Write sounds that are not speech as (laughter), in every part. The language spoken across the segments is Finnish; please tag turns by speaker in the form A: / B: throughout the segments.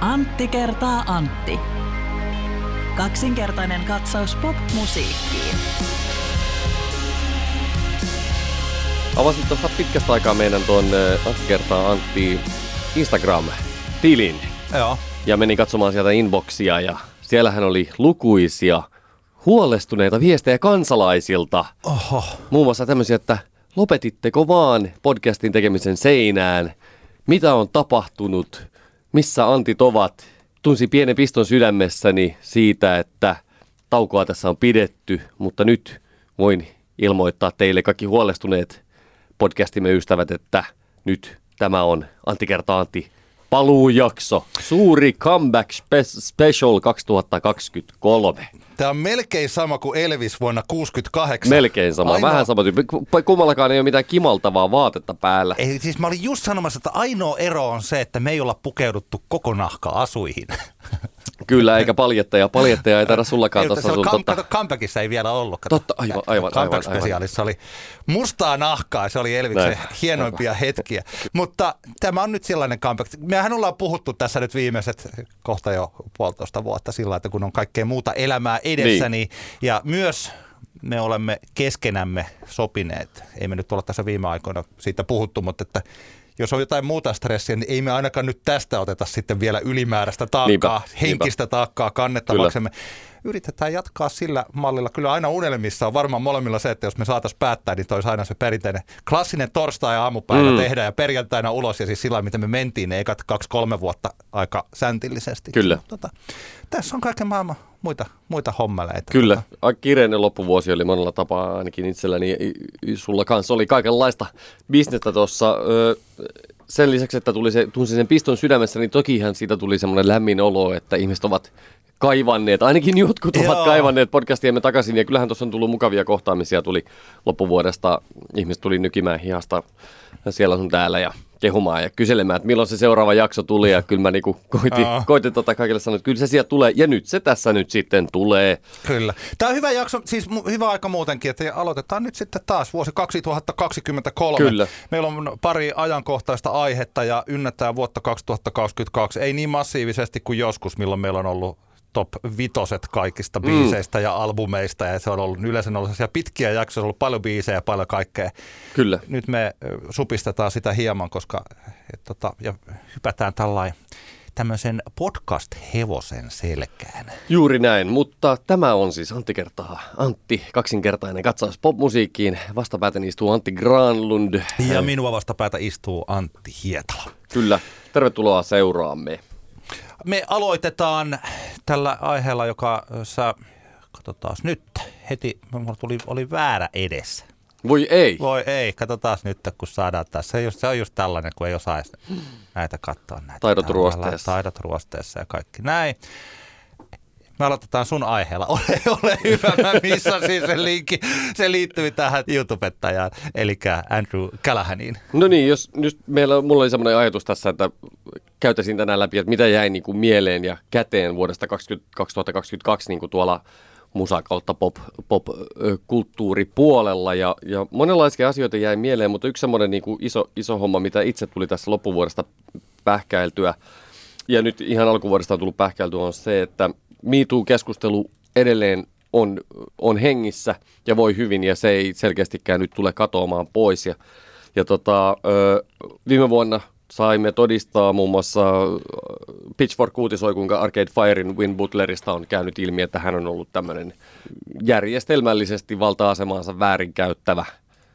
A: Antti kertaa Antti. Kaksinkertainen katsaus pop-musiikkiin.
B: Avasin tuossa pitkästä aikaa meidän tuon äh, Antti kertaa Antti Instagram-tilin.
C: Joo.
B: Ja menin katsomaan sieltä inboxia ja siellähän oli lukuisia huolestuneita viestejä kansalaisilta.
C: Oho.
B: Muun muassa tämmöisiä, että lopetitteko vaan podcastin tekemisen seinään? Mitä on tapahtunut? Missä Antit ovat? Tunsin pienen piston sydämessäni siitä, että taukoa tässä on pidetty, mutta nyt voin ilmoittaa teille kaikki huolestuneet podcastimme ystävät, että nyt tämä on Antti kertaa Antti paluujakso. Suuri comeback spe- special 2023.
C: Tämä on melkein sama kuin Elvis vuonna 68.
B: Melkein sama,
C: Ainoa-
B: vähän sama tyyppi. Ku- Kummallakaan ei ole mitään kimaltavaa vaatetta päällä.
C: Ei, siis mä olin just sanomassa, että ainoa ero on se, että me ei olla pukeuduttu koko nahka asuihin. (laughs)
B: Kyllä, eikä paljetteja. Paljetteja ei taida sullakaan tuossa sun
C: kam-
B: totta.
C: ei vielä ollut. Kato.
B: Totta, aivan, aivan, aivan, aivan.
C: Comeback-spesiaalissa oli mustaa nahkaa, se oli Elviksen
B: Näin.
C: hienoimpia hetkiä. Mutta tämä on nyt sellainen comeback. Mehän ollaan puhuttu tässä nyt viimeiset kohta jo puolitoista vuotta sillä, että kun on kaikkea muuta elämää edessä, niin. ja myös me olemme keskenämme sopineet, ei me nyt olla tässä viime aikoina siitä puhuttu, mutta että jos on jotain muuta stressiä, niin ei me ainakaan nyt tästä oteta sitten vielä ylimääräistä taakkaa,
B: Niinpä, niinpä.
C: henkistä taakkaa kannettavaksemme. Yritetään jatkaa sillä mallilla. Kyllä aina unelmissa on varmaan molemmilla se, että jos me saataisiin päättää, niin toi olisi aina se perinteinen klassinen torstai-aamupäivä
B: Mm.
C: tehdään ja perjantaina ulos. Ja siis sillä miten me mentiin ne ekat kaksi-kolme vuotta aika säntillisesti.
B: Kyllä.
C: Tota, tässä on kaiken maailman muita, muita hommeleita.
B: Kyllä, kiireinen loppuvuosi oli monella tapaa ainakin itselläni. Sulla kanssa oli kaikenlaista bisnestä tuossa. Sen lisäksi, että tuli se, tunsin sen piston sydämessä, niin tokihan siitä tuli semmoinen lämmin olo, että ihmiset ovat kaivanneet, ainakin jotkut ovat
C: Joo.
B: kaivanneet podcastiemme takaisin. Ja kyllähän tuossa on tullut mukavia kohtaamisia, tuli loppuvuodesta, ihmiset tuli nykimään hihasta siellä sun täällä ja kehumaan ja kyselemään, että milloin se seuraava jakso tuli. Ja kyllä mä niinku koitin,
C: Aa.
B: koitin tota kaikille sanoa, että kyllä se sieltä tulee. Ja nyt se tässä nyt sitten tulee.
C: Kyllä. Tämä on hyvä jakso, siis hyvä aika muutenkin, että aloitetaan nyt sitten taas vuosi 2023.
B: Kyllä.
C: Meillä on pari ajankohtaista aihetta ja ynnätään vuotta 2022. Ei niin massiivisesti kuin joskus, milloin meillä on ollut top vitoset kaikista biiseistä ja albumeista ja se on ollut yleensä ollut sellaisia pitkiä jaksoja, on ollut paljon biisejä ja paljon kaikkea.
B: Kyllä.
C: Nyt me supistetaan sitä hieman, koska et, tota, ja hypätään tällainen tämmöisen podcast-hevosen selkään.
B: Juuri näin, mutta tämä on siis Antti kertaa Antti, kaksinkertainen katsaus popmusiikkiin. Vastapäätäni istuu Antti Granlund.
C: Ja minua vastapäätä istuu Antti Hietala.
B: Kyllä, tervetuloa seuraamme.
C: Me aloitetaan tällä aiheella, joka sä, katsotaan nyt, heti, mulla tuli, oli väärä edessä.
B: Voi ei.
C: Voi ei, katsotaan nyt, kun saadaan tässä. Se, on just- se on just tällainen, kun ei osaa näitä katsoa. Näitä
B: Taidot ruosteessa.
C: Taidot ruosteessa ja kaikki näin. Me aloitetaan sun aiheella. (laughs) Ole, ole hyvä, mä missasin sen linkki. Se liittyy tähän YouTubettajaan, eli Andrew Callahaniin.
B: No niin, jos nyt meillä, mulla oli semmoinen ajatus tässä, että käytäisin tänään läpi, että mitä jäi niin kuin mieleen ja käteen vuodesta 20, 2022 niin kuin tuolla musa kautta pop, pop-kulttuuripuolella. Ja, ja monenlaisia asioita jäi mieleen, mutta yksi semmoinen niin kuin iso, iso homma, mitä itse tuli tässä loppuvuodesta pähkäiltyä, ja nyt ihan alkuvuodesta on tullut pähkäiltyä, on se, että MeToo-keskustelu edelleen on, on hengissä ja voi hyvin, ja se ei selkeästikään nyt tule katoamaan pois. Ja, ja tota, ö, viime vuonna saimme todistaa muun muassa Pitchfork uutisoi, kuinka Arcade Firein Win Butlerista on käynyt ilmi, että hän on ollut tämmöinen järjestelmällisesti valta-asemaansa väärinkäyttävä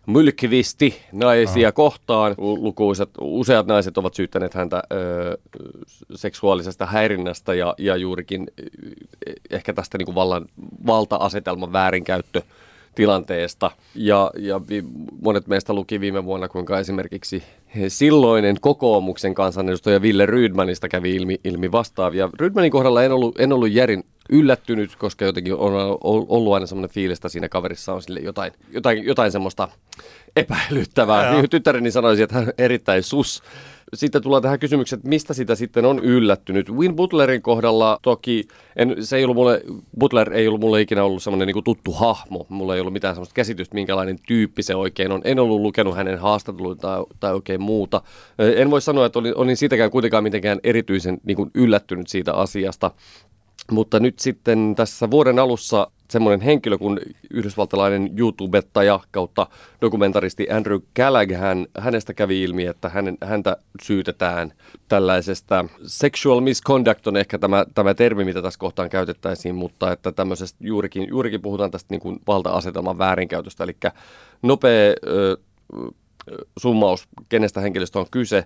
B: mylkkivisti naisia oh. kohtaan. Lu- Lukuisat, useat naiset ovat syyttäneet häntä ö, seksuaalisesta häirinnästä ja, ja juurikin ö, ehkä tästä niin kuin vallan, valta-asetelman väärinkäyttö tilanteesta. Ja, ja vi, monet meistä luki viime vuonna, kuinka esimerkiksi silloinen kokoomuksen kansanedustaja Ville Rydmanista kävi ilmi, ilmi vastaavia. Rydmanin kohdalla en ollut, en ollut järin yllättynyt, koska jotenkin on ollut aina semmoinen fiilis, että siinä kaverissa on sille jotain, jotain, jotain semmoista epäilyttävää.
C: Joo.
B: Tyttäreni sanoisi, että hän on erittäin sus sitten tullaan tähän kysymykseen, että mistä sitä sitten on yllättynyt. Win Butlerin kohdalla toki, en, se ei ollut mulle, Butler ei ollut mulle ikinä ollut semmoinen niin tuttu hahmo. Mulla ei ollut mitään semmoista käsitystä, minkälainen tyyppi se oikein on. En ollut lukenut hänen haastatteluita tai, tai oikein muuta. En voi sanoa, että olin, olin siitäkään kuitenkaan mitenkään erityisen niin yllättynyt siitä asiasta. Mutta nyt sitten tässä vuoden alussa semmoinen henkilö kuin yhdysvaltalainen YouTubettaja kautta dokumentaristi Andrew Callaghan, hänestä kävi ilmi, että hänen, häntä syytetään tällaisesta. Sexual misconduct on ehkä tämä, tämä termi, mitä tässä kohtaan käytettäisiin, mutta että tämmöisestä juurikin, juurikin puhutaan tästä niin kuin valta-asetelman väärinkäytöstä, eli nopea ö, summaus, kenestä henkilöstä on kyse,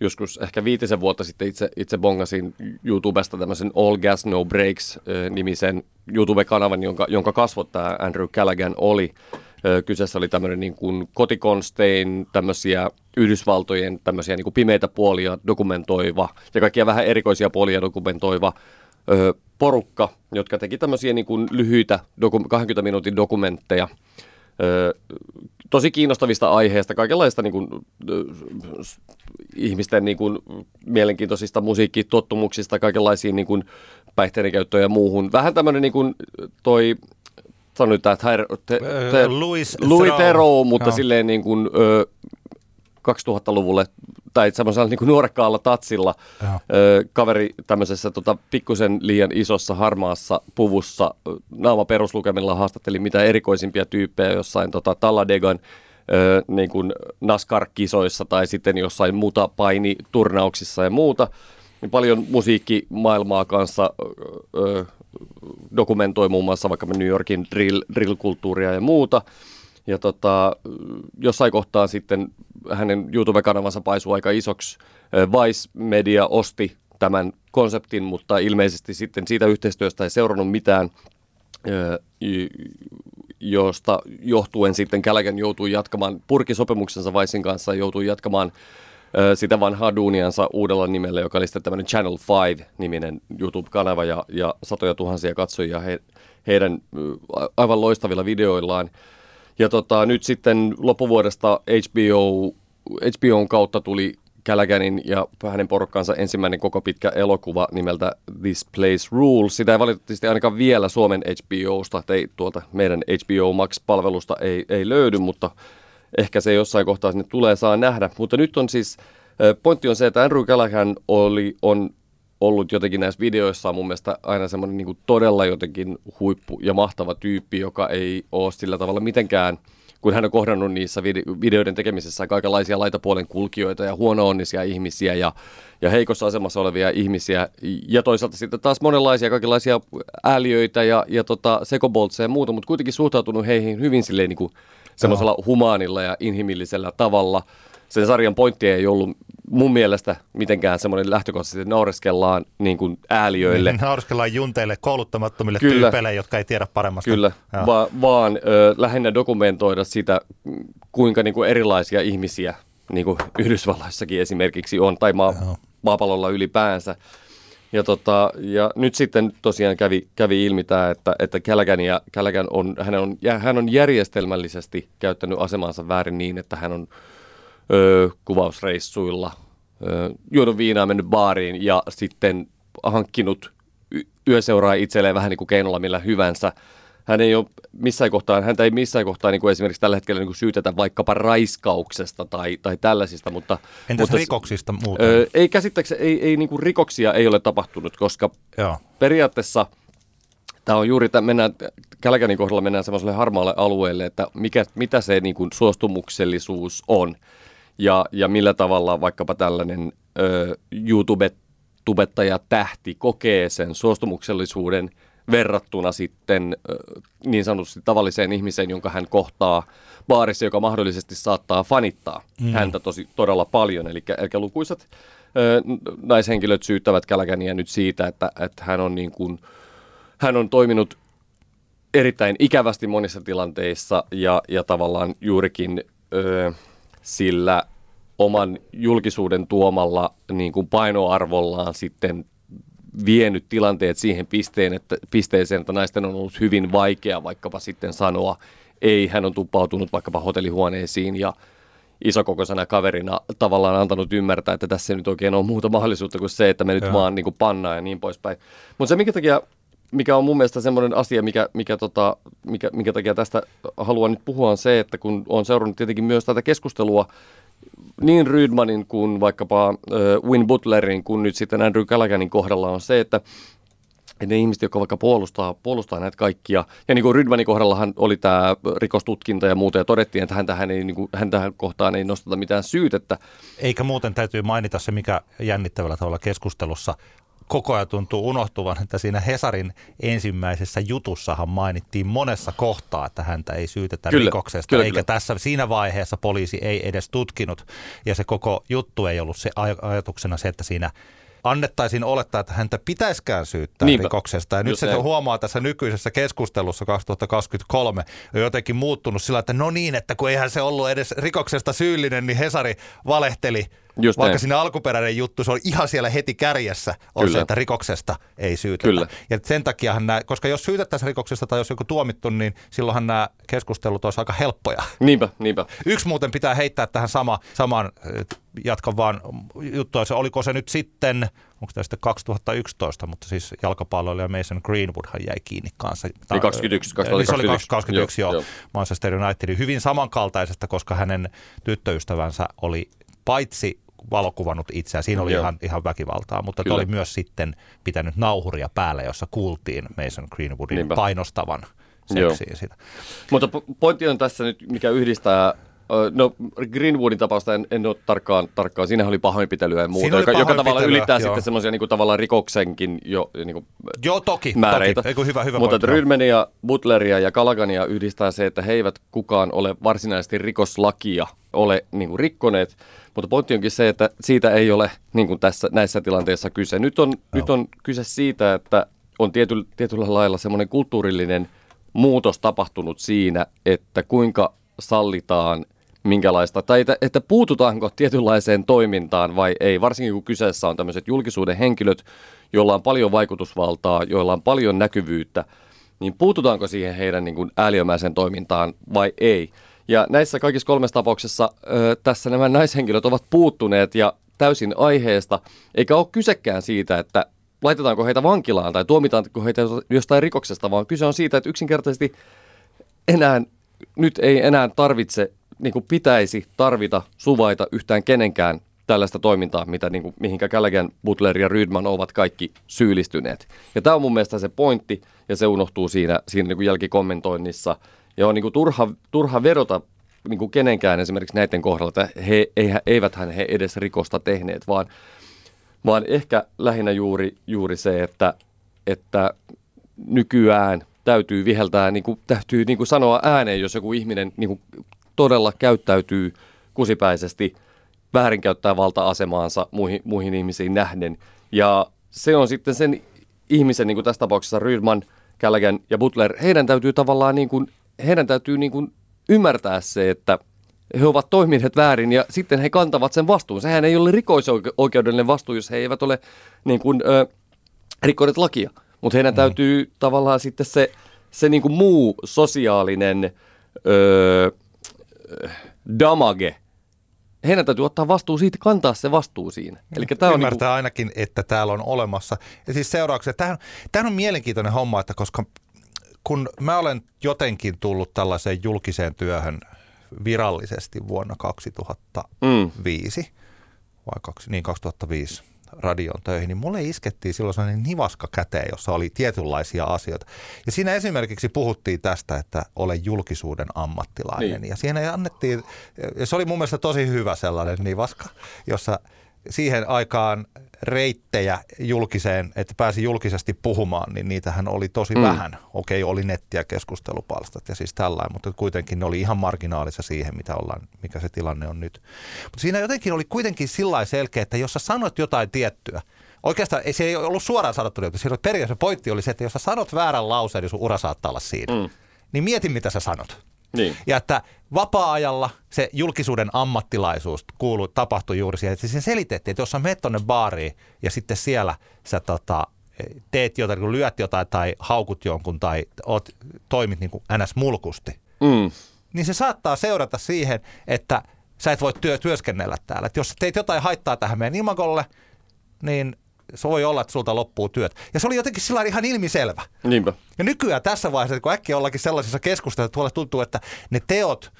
B: joskus ehkä viitisen vuotta sitten itse, itse bongasin YouTubesta tämmöisen All Gas No Breaks nimisen YouTube-kanavan, jonka, jonka kasvot tämä Andrew Callaghan oli. Kyseessä oli tämmöinen niin kuin kotikonstein, tämmöisiä Yhdysvaltojen tämmöisiä niin kuin pimeitä puolia dokumentoiva ja kaikkia vähän erikoisia puolia dokumentoiva ö, porukka, jotka teki tämmöisiä niin kuin lyhyitä doku- 20 minuutin dokumentteja tosi kiinnostavista aiheista, kaikenlaista niin kuin, ihmisten niin kuin, mielenkiintoisista musiikkitottumuksista, kaikenlaisiin niin kuin, päihteiden käyttöön ja muuhun. Vähän tämmöinen niin kuin, toi sanoin, että te, te,
C: Louis,
B: Louis Theroux, mutta
C: Joo.
B: silleen niin kuin, ö, 2000-luvulle tai semmoisella niin nuorekkaalla tatsilla ö, kaveri tämmöisessä tota, pikkusen liian isossa harmaassa puvussa naama peruslukemilla haastatteli mitä erikoisimpia tyyppejä jossain tota, Talladegan ö, niin kuin NASCAR-kisoissa tai sitten jossain muuta painiturnauksissa ja muuta. Niin paljon musiikkimaailmaa kanssa ö, dokumentoi muun muassa vaikka New Yorkin drill, drill-kulttuuria ja muuta. Ja tota, jossain kohtaa sitten hänen YouTube-kanavansa paisui aika isoksi. Vice Media osti tämän konseptin, mutta ilmeisesti sitten siitä yhteistyöstä ei seurannut mitään, josta johtuen sitten Callaghan joutui jatkamaan purkisopimuksensa Vicein kanssa ja joutui jatkamaan sitä vanhaa duuniansa uudella nimellä, joka oli sitten tämmöinen Channel 5-niminen YouTube-kanava ja, ja satoja tuhansia katsojia he, heidän aivan loistavilla videoillaan. Ja tota, nyt sitten loppuvuodesta HBO, HBOn kautta tuli Callaghanin ja hänen porukkansa ensimmäinen koko pitkä elokuva nimeltä This Place Rules. Sitä ei valitettavasti ainakaan vielä Suomen HBOsta, ei tuolta meidän HBO Max-palvelusta ei, ei löydy, mutta ehkä se jossain kohtaa sinne tulee saa nähdä. Mutta nyt on siis, pointti on se, että Andrew Callaghan oli, on ollut jotenkin näissä videoissa mun mielestä aina semmoinen niin todella jotenkin huippu ja mahtava tyyppi, joka ei ole sillä tavalla mitenkään, kun hän on kohdannut niissä videoiden tekemisessä kaikenlaisia laitapuolen kulkijoita ja huono-onnisia ihmisiä ja, ja heikossa asemassa olevia ihmisiä ja toisaalta sitten taas monenlaisia kaikenlaisia ääliöitä ja, ja tota, sekoboltseja ja muuta, mutta kuitenkin suhtautunut heihin hyvin silleen niin kuin semmoisella humaanilla ja inhimillisellä tavalla. Sen sarjan pointti ei ollut mun mielestä mitenkään semmoinen lähtökohtaisesti, että naureskellaan niin kuin ääliöille.
C: Niin, naureskellaan junteille, kouluttamattomille
B: Kyllä.
C: tyypeille, jotka ei tiedä paremmasta.
B: Kyllä,
C: Joo.
B: Va- vaan ö, lähinnä dokumentoida sitä, kuinka niin kuin erilaisia ihmisiä niin kuin Yhdysvalloissakin esimerkiksi on, tai maa-
C: Joo.
B: maapallolla ylipäänsä. Ja, tota, ja nyt sitten tosiaan kävi, kävi ilmi tämä, että, että Callaghan, ja, Callaghan on, hän, on, ja hän on järjestelmällisesti käyttänyt asemansa väärin niin, että hän on ö, kuvausreissuilla ö, juonut viinaa, mennyt baariin ja sitten hankkinut y- yöseuraa itselleen vähän niin kuin keinolla millä hyvänsä. Hän ei ole missään kohtaa, häntä ei missään kohtaa niin kuin esimerkiksi tällä hetkellä niin kuin syytetä vaikkapa raiskauksesta tai, tai tällaisista, mutta...
C: Entäs
B: mutta,
C: rikoksista muuten?
B: Ö, ei käsittääkseni, ei, ei niin kuin rikoksia ei ole tapahtunut, koska
C: Joo.
B: periaatteessa tämä on juuri, tämä mennään, Kälkänin kohdalla mennään semmoiselle harmaalle alueelle, että mikä, mitä se niin kuin suostumuksellisuus on ja, ja millä tavalla vaikkapa tällainen ö, YouTube-tubettaja tähti kokee sen suostumuksellisuuden verrattuna sitten ö, niin sanotusti tavalliseen ihmiseen, jonka hän kohtaa baarissa, joka mahdollisesti saattaa fanittaa mm. häntä tosi todella paljon. Eli, eli lukuisat ö, naishenkilöt syyttävät Kälkäniä nyt siitä, että, että hän on niin kuin, hän on toiminut erittäin ikävästi monissa tilanteissa ja, ja tavallaan juurikin ö, sillä oman julkisuuden tuomalla niin kuin painoarvollaan sitten vienyt tilanteet siihen pisteen, että, pisteeseen, että naisten on ollut hyvin vaikea vaikkapa sitten sanoa ei. Hän on tuppautunut vaikkapa hotellihuoneisiin ja, isokokoisena kaverina tavallaan antanut ymmärtää, että tässä ei nyt oikein ole muuta mahdollisuutta kuin se, että me nyt
C: Joo.
B: vaan niin kuin pannaan ja niin poispäin. Mutta se, minkä takia mikä on mun mielestä semmoinen asia, mikä, mikä, tota, mikä, minkä takia tästä haluan nyt puhua, on se, että kun on seurannut tietenkin myös tätä keskustelua niin Rydmanin kuin vaikkapa äh, Win Butlerin kuin nyt sitten Andrew Callaganin kohdalla on se, että ne ihmiset, jotka vaikka puolustaa, puolustaa näitä kaikkia, ja niin kuin Rydmanin kohdallahan oli tämä rikostutkinta ja muuta, ja todettiin, että häntähän ei, niin kuin, häntähän kohtaan ei nosteta mitään syytettä.
C: Eikä muuten täytyy mainita se, mikä jännittävällä tavalla keskustelussa koko ajan tuntuu unohtuvan, että siinä Hesarin ensimmäisessä jutussahan mainittiin monessa kohtaa, että häntä ei syytetä
B: Kyllä,
C: rikoksesta,
B: kyllä,
C: eikä
B: kyllä.
C: tässä siinä vaiheessa poliisi ei edes tutkinut. Ja se koko juttu ei ollut se aj- ajatuksena se, että siinä annettaisiin olettaa, että häntä pitäisikään syyttää
B: Niinpä.
C: rikoksesta. Ja nyt se huomaa tässä nykyisessä keskustelussa 2023 on jotenkin muuttunut sillä, että no niin, että kun eihän se ollut edes rikoksesta syyllinen, niin Hesari valehteli.
B: Just
C: vaikka
B: näin.
C: siinä alkuperäinen juttu, se on ihan siellä heti kärjessä, on
B: Kyllä.
C: se, että rikoksesta ei syytetä.
B: Kyllä.
C: Ja sen takiahan nämä, koska jos syytettäisiin rikoksesta tai jos joku tuomittu, niin silloinhan nämä keskustelut olisi aika helppoja.
B: Niinpä, niinpä.
C: Yksi muuten pitää heittää tähän sama, samaan, jatkan vaan juttua, se oliko se nyt sitten, onko tämä sitten 2011, mutta siis jalkapalloilija Mason Greenwoodhan jäi kiinni kanssa.
B: Niin 21,
C: Eh, niin se oli
B: 21.
C: 21, joo,
B: Joo,
C: joo.
B: joo.
C: Manchester Unitedin hyvin samankaltaisesta, koska hänen tyttöystävänsä oli paitsi valokuvannut itseään, siinä oli
B: Joo.
C: ihan, ihan väkivaltaa, mutta
B: Kyllä.
C: oli myös sitten pitänyt nauhuria päällä, jossa kuultiin Mason Greenwoodin
B: Niinpä.
C: painostavan
B: Joo.
C: seksiä sitä.
B: Mutta po- pointti on tässä nyt, mikä yhdistää No Greenwoodin tapausta en, en ole tarkkaan, tarkkaan. Siinä oli pahoinpitelyä ja muuta, joka, joka
C: pahoinpitelyä,
B: ylittää
C: joo.
B: sitten semmoisia niin tavallaan rikoksenkin jo niin kuin,
C: Joo, toki.
B: määreitä.
C: Toki. Eiku, hyvä, hyvä
B: Mutta. Rydmania, Butleria ja Kalagania yhdistää se, että he eivät kukaan ole varsinaisesti rikoslakia ole niin kuin, rikkoneet. Mutta pointti onkin se, että siitä ei ole niin kuin tässä, näissä tilanteissa kyse. Nyt on, nyt on kyse siitä, että on tiety, tietyllä lailla semmoinen kulttuurillinen muutos tapahtunut siinä, että kuinka sallitaan minkälaista, tai että, että puututaanko tietynlaiseen toimintaan vai ei, varsinkin kun kyseessä on tämmöiset julkisuuden henkilöt, joilla on paljon vaikutusvaltaa, joilla on paljon näkyvyyttä, niin puututaanko siihen heidän niin kuin ääliömäiseen toimintaan vai ei. Ja näissä kaikissa kolmessa tapauksessa ö, tässä nämä naishenkilöt ovat puuttuneet ja täysin aiheesta, eikä ole kysekään siitä, että laitetaanko heitä vankilaan tai tuomitaanko heitä jostain rikoksesta, vaan kyse on siitä, että yksinkertaisesti enää, nyt ei enää tarvitse, niin kuin pitäisi tarvita, suvaita yhtään kenenkään tällaista toimintaa, mitä, niin kuin, mihinkä Callaghan, Butler ja Rydman ovat kaikki syyllistyneet. Ja tämä on mun mielestä se pointti, ja se unohtuu siinä, siinä niin kuin jälkikommentoinnissa. Ja on niin kuin turha, turha vedota niin kuin kenenkään esimerkiksi näiden kohdalla, että he, eiväthän he edes rikosta tehneet, vaan, vaan ehkä lähinnä juuri, juuri se, että, että nykyään täytyy viheltää, niin kuin, täytyy niin kuin sanoa ääneen, jos joku ihminen niin kuin todella käyttäytyy kusipäisesti, väärinkäyttää valta-asemaansa muihin, muihin ihmisiin nähden. Ja se on sitten sen ihmisen, niin kuin tässä tapauksessa Rydman, Callaghan ja Butler, heidän täytyy tavallaan niin kuin, heidän täytyy niin kuin ymmärtää se, että he ovat toimineet väärin ja sitten he kantavat sen vastuun. Sehän ei ole rikoisoikeudellinen vastuu, jos he eivät ole niin kuin, ö, rikkoneet lakia. Mutta heidän täytyy tavallaan sitten se, se niin kuin muu sosiaalinen öö, damage, heidän täytyy ottaa vastuu siitä, kantaa se vastuu siinä. Eli tämä on
C: Ymmärtää
B: niinku,
C: ainakin, että täällä on olemassa. Ja siis seuraukset, tämähän, tämähän on mielenkiintoinen homma, että koska kun mä olen jotenkin tullut tällaiseen julkiseen työhön virallisesti vuonna 2005,
B: mm,
C: vai kaksi, niin 2005 radion töihin, niin mulle iskettiin silloin sellainen nivaska käteen, jossa oli tietynlaisia asioita. Ja siinä esimerkiksi puhuttiin tästä, että ole julkisuuden ammattilainen.
B: Niin.
C: Ja siinä annettiin, ja se oli mun mielestä tosi hyvä sellainen nivaska, jossa siihen aikaan reittejä julkiseen, että pääsi julkisesti puhumaan, niin niitähän oli tosi mm. Vähän. Okei, oli netti- ja keskustelupalstat ja siis tällainen, mutta kuitenkin ne oli ihan marginaalissa siihen, mitä ollaan, mikä se tilanne on nyt. Mutta siinä jotenkin oli kuitenkin sillä selkeä, että jos sä sanot jotain tiettyä, Oikeastaan se ei ollut suoraan sanottu, mutta siinä periaatteessa pointti oli se, että jos sä sanot väärän lauseen, niin sun ura saattaa olla siinä. Mm. Niin mieti, mitä sä sanot.
B: Niin.
C: Ja että vapaa-ajalla se julkisuuden ammattilaisuus kuuluu, tapahtui juuri siihen, että siinä selitettiin, että jos sä menet tonne baariin ja sitten siellä sä tota, teet jotain, kun lyöt jotain tai haukut jonkun tai oot, toimit niin kuin ns. mulkusti,
B: Mm,
C: niin se saattaa seurata siihen, että sä et voi työ, työskennellä täällä. Et jos teet jotain haittaa tähän meidän imagolle, niin se voi olla, että sulta loppuu työt. Ja se oli jotenkin sillä ihan ilmiselvä.
B: Niinpä.
C: Ja nykyään tässä vaiheessa, kun äkkiä ollakin sellaisissa keskusteluissa, että tuolla tuntuu, että ne teot,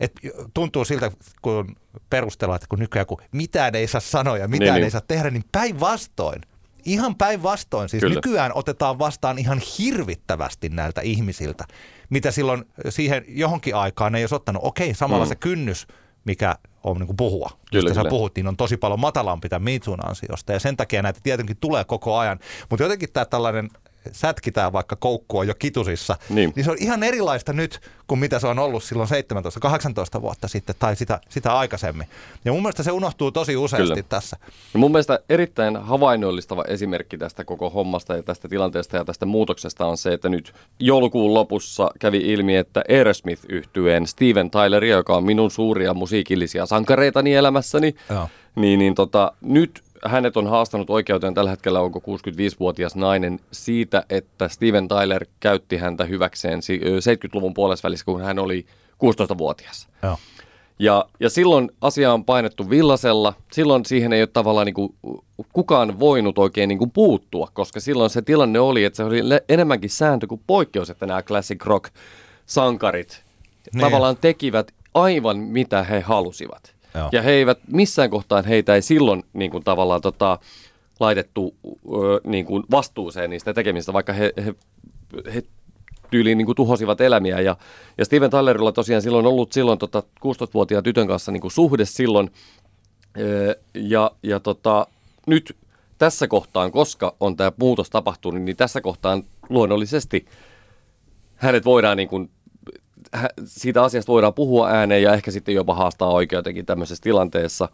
C: että tuntuu siltä, kun perustellaan, että kun nykyään kun mitään ei saa sanoa ja mitään niin, niin. ei saa tehdä, niin päinvastoin. Ihan päinvastoin. Siis Kyllä. nykyään otetaan vastaan ihan hirvittävästi näiltä ihmisiltä, mitä silloin siihen johonkin aikaan ei olisi ottanut. Okei, samalla mm. se kynnys, mikä on niin puhua. Kyllä, Josta sä puhuttiin, on tosi paljon matalampi tämän Mitsun ansiosta ja sen takia näitä tietenkin tulee koko ajan. Mutta jotenkin tämä tällainen sätkitään vaikka koukkua jo kitusissa, niin. niin se on ihan erilaista nyt kuin mitä se on ollut silloin 17-18 vuotta sitten tai sitä, sitä aikaisemmin. Ja mun mielestä se unohtuu tosi useasti Kyllä. tässä.
B: Ja mun mielestä erittäin havainnollistava esimerkki tästä koko hommasta ja tästä tilanteesta ja tästä muutoksesta on se, että nyt joulukuun lopussa kävi ilmi, että Aerosmith yhtyeen Steven Tyler, joka on minun suuria musiikillisia sankareitani elämässäni, Joo. niin, niin tota, nyt hänet on haastanut oikeuteen tällä hetkellä, onko 65-vuotias nainen, siitä, että Steven Tyler käytti häntä hyväkseen 70-luvun puolesvälissä, kun hän oli 16-vuotias. Joo. Ja, ja silloin asia on painettu villasella. Silloin siihen ei ole tavallaan niin kuin, kukaan voinut oikein niin kuin puuttua, koska silloin se tilanne oli, että se oli enemmänkin sääntö kuin poikkeus, että nämä classic rock sankarit niin. tavallaan tekivät aivan mitä he halusivat. Ja he eivät, missään kohtaan heitä ei silloin niin kuin tavallaan tota, laitettu ö, niin kuin vastuuseen niistä tekemistä, vaikka he, he, he tyyliin niin kuin tuhosivat elämiä. Ja, ja Steven Tylerilla tosiaan silloin ollut silloin tota, 16-vuotiaan tytön kanssa niin kuin suhde silloin. Ö, ja ja tota, nyt tässä kohtaan, koska on tämä muutos tapahtunut, niin tässä kohtaan luonnollisesti hänet voidaan niin kuin siitä asiasta voidaan puhua ääneen ja ehkä sitten jopa haastaa oikeutenkin tämmöisessä tilanteessa.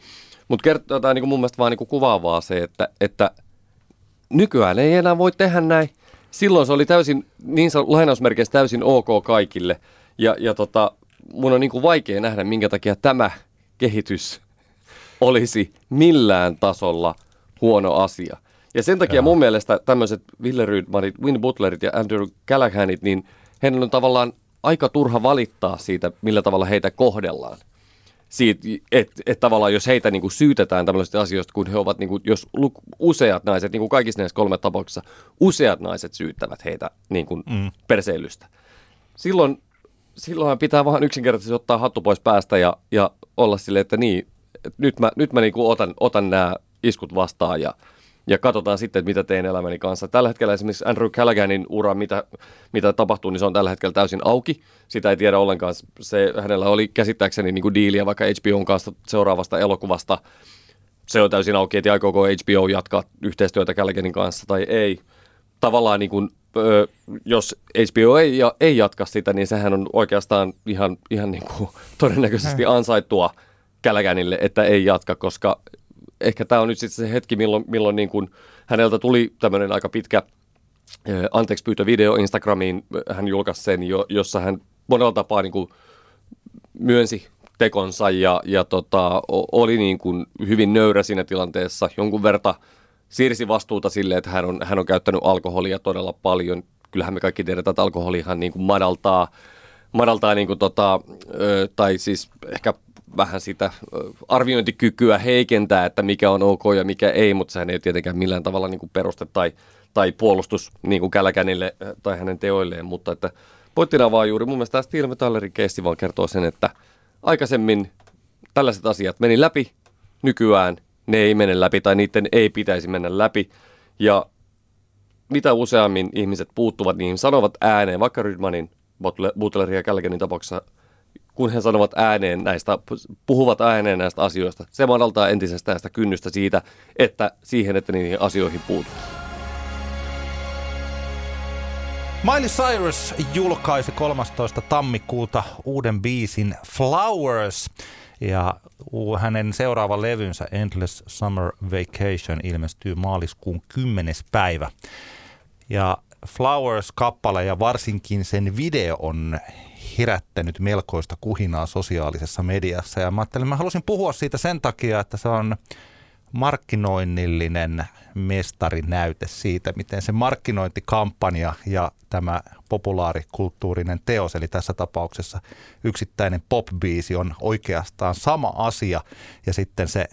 B: Mutta kertoo niin mun mielestä vaan niin kuin kuvaavaa se, että, että nykyään ei enää voi tehdä näin. Silloin se oli täysin, niin lainausmerkeissä täysin ok kaikille. Ja, ja tota, mun on niin kuin vaikea nähdä, minkä takia tämä kehitys olisi millään tasolla huono asia. Ja sen takia Jaa. mun mielestä tämmöiset Wille Rydmanit, Win Butlerit ja Andrew Callaghanit, niin heidän on tavallaan aika turha valittaa siitä, millä tavalla heitä kohdellaan. Siitä, että et tavallaan jos heitä niin kuin syytetään tämmöisistä asioista, kun he ovat, niin kuin, jos useat naiset, niin kuin kaikissa näissä kolme tapauksessa, useat naiset syyttävät heitä niin kuin mm. perseilystä. Silloin, silloin pitää vaan yksinkertaisesti ottaa hattu pois päästä ja, ja olla silleen, että niin, että nyt mä, nyt mä niin kuin otan, otan nämä iskut vastaan ja, ja katsotaan sitten, että mitä teen elämäni kanssa. Tällä hetkellä esimerkiksi Andrew Callaghanin ura, mitä, mitä tapahtuu, niin se on tällä hetkellä täysin auki. Sitä ei tiedä ollenkaan. Se, hänellä oli käsittääkseni niin kuin diiliä vaikka HBOn kanssa seuraavasta elokuvasta. Se on täysin auki, että aikooko HBO jatkaa yhteistyötä Callaghanin kanssa tai ei. Tavallaan niin kuin, jos HBO ei, ei jatka sitä, niin sehän on oikeastaan ihan, ihan niin kuin todennäköisesti ansaittua Callaghanille, että ei jatka, koska ehkä tämä on nyt sitten se hetki, milloin, milloin niin kuin häneltä tuli tämmöinen aika pitkä anteeksi pyytö video Instagramiin, hän julkaisi sen, jo, jossa hän monella tapaa niin kuin myönsi tekonsa ja, ja tota, oli niin kuin hyvin nöyrä siinä tilanteessa. Jonkun verta siirsi vastuuta sille, että hän on, hän on käyttänyt alkoholia todella paljon. Kyllähän me kaikki tiedetään, että alkoholihan niin kuin madaltaa, madaltaa niin kuin tota, tai siis ehkä vähän sitä arviointikykyä heikentää, että mikä on ok ja mikä ei, mutta sehän ei tietenkään millään tavalla niin kuin peruste tai, tai puolustus niin kuin Kälkänille tai hänen teoilleen, mutta että pointtina vaan juuri, mun mielestä tämä Steve Metallerin keissi vaan kertoo sen, että aikaisemmin tällaiset asiat meni läpi, nykyään ne ei mene läpi tai niiden ei pitäisi mennä läpi. Ja mitä useammin ihmiset puuttuvat, niin sanovat ääneen, vaikka Rydmanin, Butlerin ja Kälkänin tapauksessa kun he sanovat ääneen näistä, puhuvat ääneen näistä asioista. Se madaltaa entisestään sitä kynnystä siitä, että siihen, että niihin asioihin puututaan.
C: Miley Cyrus julkaisi 13. tammikuuta uuden biisin Flowers ja hänen seuraava levynsä Endless Summer Vacation ilmestyy maaliskuun 10. päivä. Ja Flowers-kappale ja varsinkin sen video on herättänyt melkoista kuhinaa sosiaalisessa mediassa. Ja mä ajattelin, mä halusin puhua siitä sen takia, että se on markkinoinnillinen mestarinäyte siitä, miten se markkinointikampanja ja tämä populaarikulttuurinen teos, eli tässä tapauksessa yksittäinen popbiisi on oikeastaan sama asia ja sitten se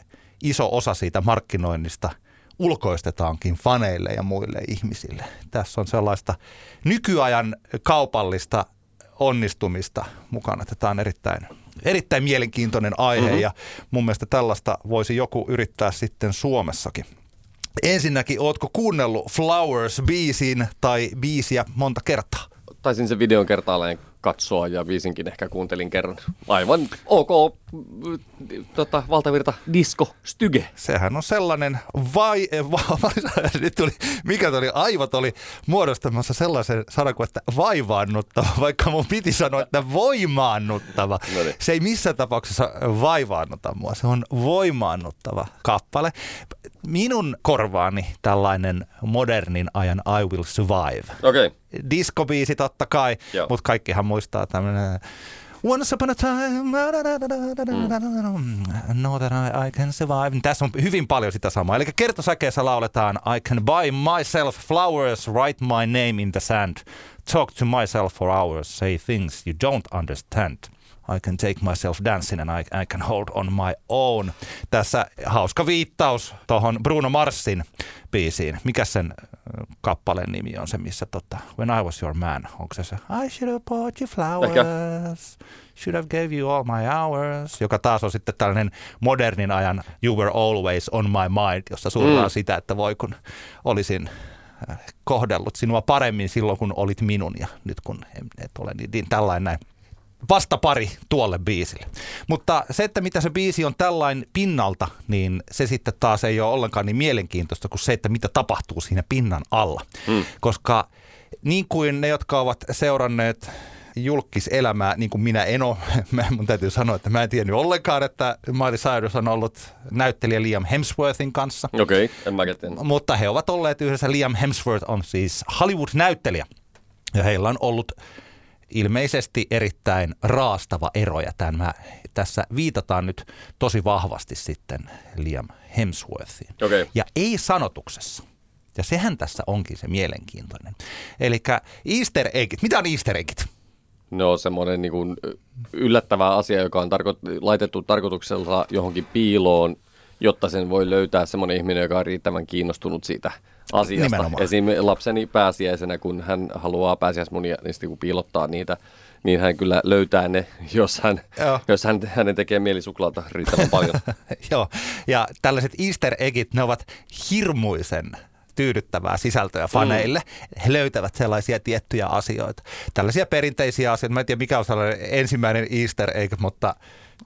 C: iso osa siitä markkinoinnista ulkoistetaankin faneille ja muille ihmisille. Tässä on sellaista nykyajan kaupallista onnistumista mukana. Tämä on erittäin, erittäin mielenkiintoinen aihe mm-hmm. ja mun mielestä tällaista voisi joku yrittää sitten Suomessakin. Ensinnäkin, ootko kuunnellut Flowers-biisin tai biisiä monta kertaa?
B: Taisin sen videon kertaalleen katsoa ja viisinkin ehkä kuuntelin kerran. Aivan ok tota, valtavirta disco styge.
C: Sehän on sellainen vai, va, nyt tuli, mikä tuli, aivot oli muodostamassa sellaisen sanan kuin, että vaivaannuttava, vaikka mun piti sanoa, että voimaannuttava. No niin. Se ei missään tapauksessa vaivaannuta mua, se on voimaannuttava kappale. Minun korvaani tällainen modernin ajan I Will Survive.
B: Okei. Okay.
C: Diskobiisi totta kai, mutta kaikkihan muistaa tämmöinen Once upon a time, mm. know that I, I can survive. Tässä on hyvin paljon sitä samaa. Eli kertosäkeessä lauletaan I can buy myself flowers, write my name in the sand, talk to myself for hours, say things you don't understand. I can take myself dancing and I, I can hold on my own. Tässä hauska viittaus tuohon Bruno Marsin biisiin. Mikä sen kappaleen nimi on se, missä tota, When I was your man, onko se se I should have bought you flowers, should have gave you all my hours, joka taas on sitten tällainen modernin ajan You were always on my mind, jossa surraa mm. sitä, että voi kun olisin äh, kohdellut sinua paremmin silloin, kun olit minun ja nyt kun et ole, niin, niin tällainen näin vastapari tuolle biisille. Mutta se, että mitä se biisi on tällainen pinnalta, niin se sitten taas ei ole ollenkaan niin mielenkiintoista kuin se, että mitä tapahtuu siinä pinnan alla. Mm. Koska niin kuin ne, jotka ovat seuranneet julkiselämää, niin kuin minä en ole. (laughs) Mä, mun täytyy sanoa, että mä en tiennyt ollenkaan, että Miley Cyrus on ollut näyttelijä Liam Hemsworthin kanssa.
B: Okei, okay, en mä
C: Mutta he ovat olleet yhdessä. Liam Hemsworth on siis Hollywood-näyttelijä. Ja heillä on ollut ilmeisesti erittäin raastava ero ja tämän, tässä viitataan nyt tosi vahvasti sitten Liam Hemsworthiin.
B: Okay.
C: Ja ei sanotuksessa. Ja sehän tässä onkin se mielenkiintoinen. Eli easter eggit. Mitä on easter eggit?
B: No semmoinen niin kuin yllättävä asia, joka on tarko- laitettu tarkoituksella johonkin piiloon, jotta sen voi löytää semmoinen ihminen, joka on riittävän kiinnostunut siitä – asiasta. Nimenomaan. Esim. lapseni pääsiäisenä, kun hän haluaa pääsiäismunia, niin sitten kun piilottaa niitä, niin hän kyllä löytää ne, jos hän, jos hän, hänen tekee mielisuklaata riittävän paljon. (laughs)
C: Joo, ja tällaiset easter eggit, ne ovat hirmuisen tyydyttävää sisältöä faneille. Mm. He löytävät sellaisia tiettyjä asioita. Tällaisia perinteisiä asioita. Mä en tiedä, mikä on sellainen ensimmäinen easter egg, mutta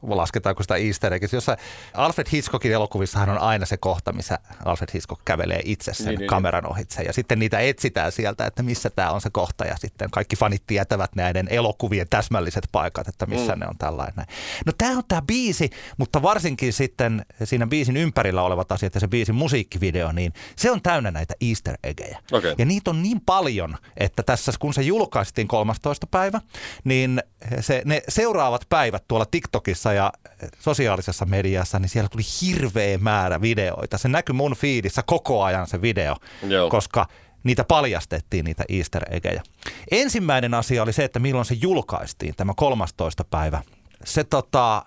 C: lasketaanko sitä easter eggistä. Jossa Alfred Hitchcockin elokuvissahan on aina se kohta, missä Alfred Hitchcock kävelee itse sen niin, niin kameran niin. ohitse. Ja sitten niitä etsitään sieltä, että missä tämä on se kohta. Ja sitten kaikki fanit tietävät näiden elokuvien täsmälliset paikat, että missä mm. ne on tällainen. No tämä on tämä biisi, mutta varsinkin sitten siinä biisin ympärillä olevat asiat ja se biisin musiikkivideo, niin se on täynnä näitä easter eggejä.
B: Okay.
C: Ja niitä on niin paljon, että tässä kun se julkaistiin 13. päivä, niin se, ne seuraavat päivät tuolla TikTokissa Twitterissä ja sosiaalisessa mediassa, niin siellä tuli hirveä määrä videoita. Se näkyi mun fiidissä koko ajan se video, Joo. koska niitä paljastettiin, niitä easter eggejä. Ensimmäinen asia oli se, että milloin se julkaistiin, tämä 13. päivä. Se tota,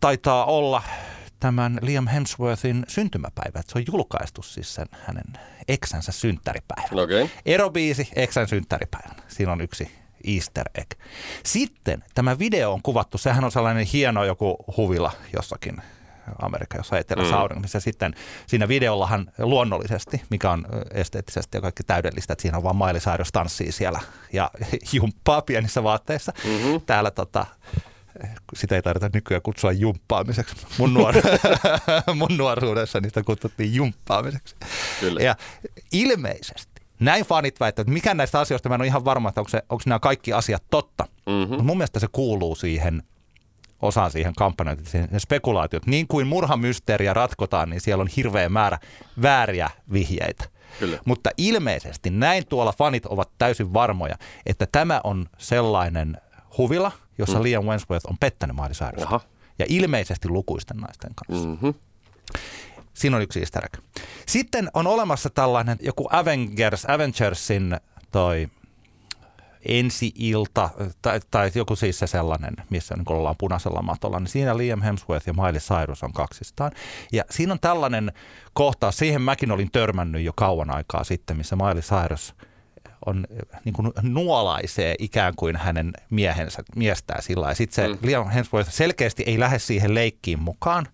C: taitaa olla tämän Liam Hemsworthin syntymäpäivä. Että se on julkaistu siis sen hänen eksänsä synttäripäivän.
B: Okay.
C: Erobiisi eksän synttäripäivän. Siinä on yksi easter egg. Sitten tämä video on kuvattu, sehän on sellainen hieno joku huvila jossakin Amerikka, jossa etelässä mm. missä sitten siinä videollahan luonnollisesti, mikä on esteettisesti ja kaikki täydellistä, että siinä on vaan Miley Cyrus tanssii siellä ja (laughs) jumppaa pienissä vaatteissa. Mm-hmm. Täällä tota, sitä ei tarvita nykyään kutsua jumppaamiseksi. Mun, nuor- (laughs) (laughs) mun nuoruudessa niistä kutsuttiin jumppaamiseksi.
B: Kyllä.
C: Ja ilmeisesti näin fanit väittävät, että mikä näistä asioista, mä en ole ihan varma, että onko, se, onko nämä kaikki asiat totta. Mm-hmm. mun mielestä se kuuluu siihen osaan siihen kampanjointiin, ne spekulaatiot. Niin kuin murhamysteeriä ratkotaan, niin siellä on hirveä määrä vääriä vihjeitä.
B: Kyllä.
C: Mutta ilmeisesti näin tuolla fanit ovat täysin varmoja, että tämä on sellainen huvila, jossa mm. Liam Wentworth on pettänyt Miley Ja ilmeisesti lukuisten naisten kanssa.
B: Mm-hmm.
C: Siinä on yksi easter egg. Sitten on olemassa tällainen joku Avengers, Avengersin toi ensi-ilta, tai, tai joku siis se sellainen, missä niin ollaan punaisella matolla, niin siinä Liam Hemsworth ja Miley Cyrus on kaksistaan. Ja siinä on tällainen kohtaus, siihen mäkin olin törmännyt jo kauan aikaa sitten, missä Miley Cyrus on niin kuin nuolaisee ikään kuin hänen miehensä, miestään sillä ja Sitten se mm. Liam Hemsworth selkeästi ei lähde siihen leikkiin mukaan,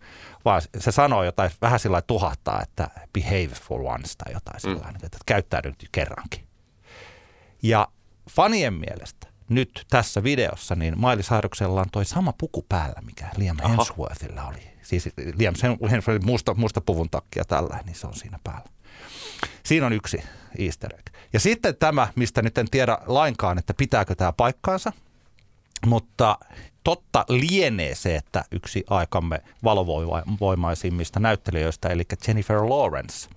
C: vaan se sanoo jotain vähän sillä tuhahtaa, että behave for once tai jotain mm. sillä että käyttäydy nyt kerrankin. Ja fanien mielestä nyt tässä videossa, niin Miley Cyruksella on toi sama puku päällä, mikä Liam Aha. Hemsworthilla oli. Siis Liam Hemsworthin musta, musta puvun takkia tällä, niin se on siinä päällä. Siinä on yksi easter egg. Ja sitten tämä, mistä nyt en tiedä lainkaan, että pitääkö tämä paikkaansa, mutta totta lienee se, että yksi aikamme valovoimaisimmista näyttelijöistä, eli Jennifer Lawrence,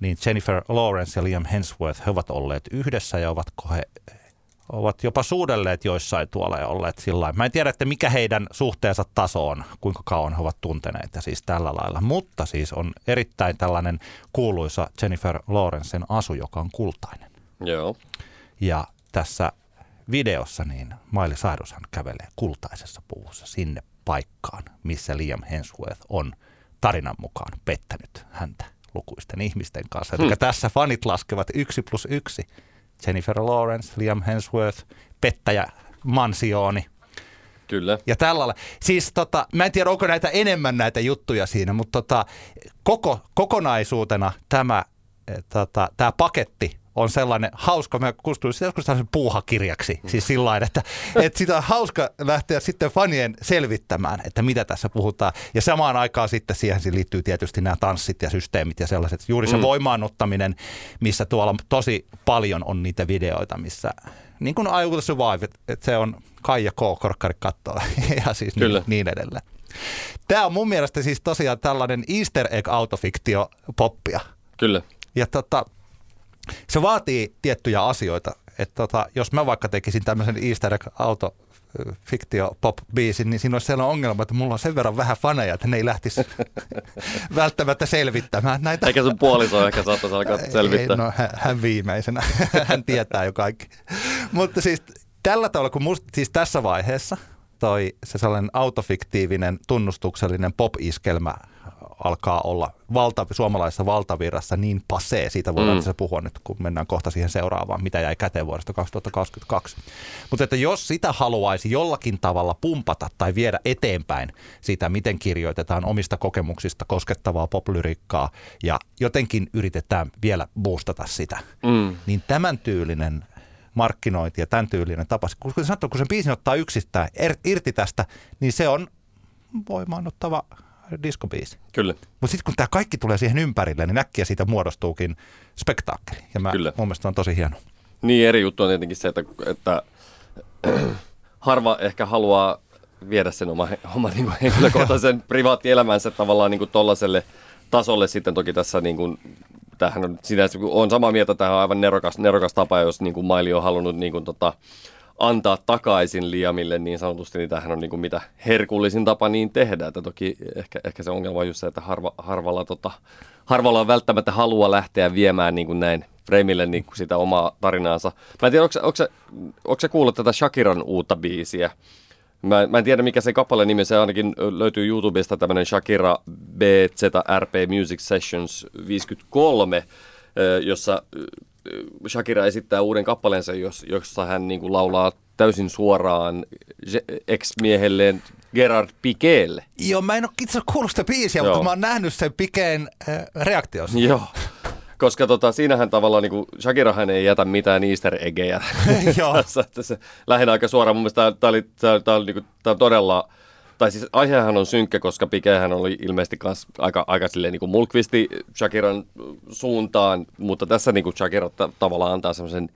C: niin Jennifer Lawrence ja Liam Hemsworth, he ovat olleet yhdessä ja ovatko he ovat jopa suudelleet joissain tuolla ja olleet sillä Mä en tiedä, että mikä heidän suhteensa taso on, kuinka kauan he ovat tunteneet ja siis tällä lailla. Mutta siis on erittäin tällainen kuuluisa Jennifer Lawrencen asu, joka on kultainen.
B: Joo.
C: Ja tässä videossa niin Miley Cyrushan kävelee kultaisessa puvussa sinne paikkaan, missä Liam Hemsworth on tarinan mukaan pettänyt häntä lukuisten ihmisten kanssa. Hmm. Eli tässä fanit laskevat yksi plus yksi Jennifer Lawrence, Liam Hemsworth, pettäjä Mansioni.
B: Kyllä.
C: Ja tällä Siis tota, mä en tiedä, onko näitä enemmän näitä juttuja siinä, mutta tota, koko, kokonaisuutena tämä, eh, tota, tämä paketti on sellainen hauska, mä kutsuin joskus tällaisen puuhakirjaksi, mm. siis sillä että, että sitä on hauska lähteä sitten fanien selvittämään, että mitä tässä puhutaan. Ja samaan aikaan sitten siihen liittyy tietysti nämä tanssit ja systeemit ja sellaiset, juuri se mm. voimaannuttaminen, missä tuolla tosi paljon on niitä videoita, missä niin kuin I Will Survive, että se on Kaija K. Korkkari kattoo (laughs) ja siis Kyllä. Niin, niin edelleen. Tämä on mun mielestä siis tosiaan tällainen easter egg autofiktio poppia.
B: Kyllä.
C: Ja tota, se vaatii tiettyjä asioita. Että tota, jos mä vaikka tekisin tämmöisen easter egg auto fiktio pop biisin, niin siinä olisi sellainen ongelma, että mulla on sen verran vähän faneja, että ne ei lähtisi (laughs) välttämättä selvittämään näitä.
B: Eikä sun puoliso ehkä saattaisi alkaa selvittää.
C: Ei, no hän, hän viimeisenä, (laughs) hän tietää jo kaikki. Mutta siis tällä tavalla, kun musta, siis tässä vaiheessa toi se sellainen autofiktiivinen, tunnustuksellinen pop-iskelmä alkaa olla valta, suomalaisessa valtavirrassa niin pasee. Siitä voidaan mm. puhua nyt, kun mennään kohta siihen seuraavaan, mitä jäi käteen vuodesta 2022. Mutta että jos sitä haluaisi jollakin tavalla pumpata tai viedä eteenpäin sitä, miten kirjoitetaan omista kokemuksista koskettavaa poplyriikkaa ja jotenkin yritetään vielä boostata sitä, mm. niin tämän tyylinen markkinointi ja tämän tyylinen tapa, kun sanottu, kun sen biisin ottaa yksistään er, irti tästä, niin se on voimaannuttava diskobiisi.
B: Kyllä.
C: Mutta sitten kun tämä kaikki tulee siihen ympärille, niin äkkiä siitä muodostuukin spektaakkeli. Ja mä, Kyllä. mun mielestä on tosi hieno.
B: Niin, eri juttu on tietenkin se, että, että (clears throat) harva ehkä haluaa viedä sen oma, (laughs) oma niin kuin henkilökohtaisen (laughs) privaattielämänsä tavallaan niin tuollaiselle tasolle sitten toki tässä niin kuin, tämähän on sinänsä, on samaa mieltä, tähän on aivan nerokas, nerokas tapa, jos niin kuin Maili on halunnut niin kuin, tota, antaa takaisin Liamille niin sanotusti, niin tämähän on niin kuin mitä herkullisin tapa niin tehdä. Että toki ehkä, ehkä se ongelma on just se, että harva, harvalla, tota, harvalla on välttämättä halua lähteä viemään niin kuin näin Freimille niin kuin sitä omaa tarinaansa. Mä en tiedä, onko se kuullut tätä Shakiran uutta biisiä? Mä, mä en tiedä, mikä se kappale nimi, se ainakin löytyy YouTubesta tämmöinen Shakira BZRP Music Sessions 53, jossa Shakira esittää uuden kappaleensa, jossa hän niin kuin laulaa täysin suoraan ex-miehelleen Gerard Piqueelle.
C: Joo, mä en ole itse kuullut sitä biisiä, Joo. mutta mä oon nähnyt sen Pikeen äh, reaktiossa.
B: Joo. Koska tota, siinähän tavallaan niin kuin, Shakirahan ei jätä mitään easter eggejä (laughs) (laughs) tässä, että se lähinnä aika suoraan. Mun mielestä tämä oli, tää, tää oli, niin kuin, tää on todella tai siis aihehan on synkkä, koska Pikehän oli ilmeisesti kans aika, aika silleen niin kuin mulkvisti Shakiran suuntaan, mutta tässä niin kuin Shakira t- tavallaan antaa semmoisen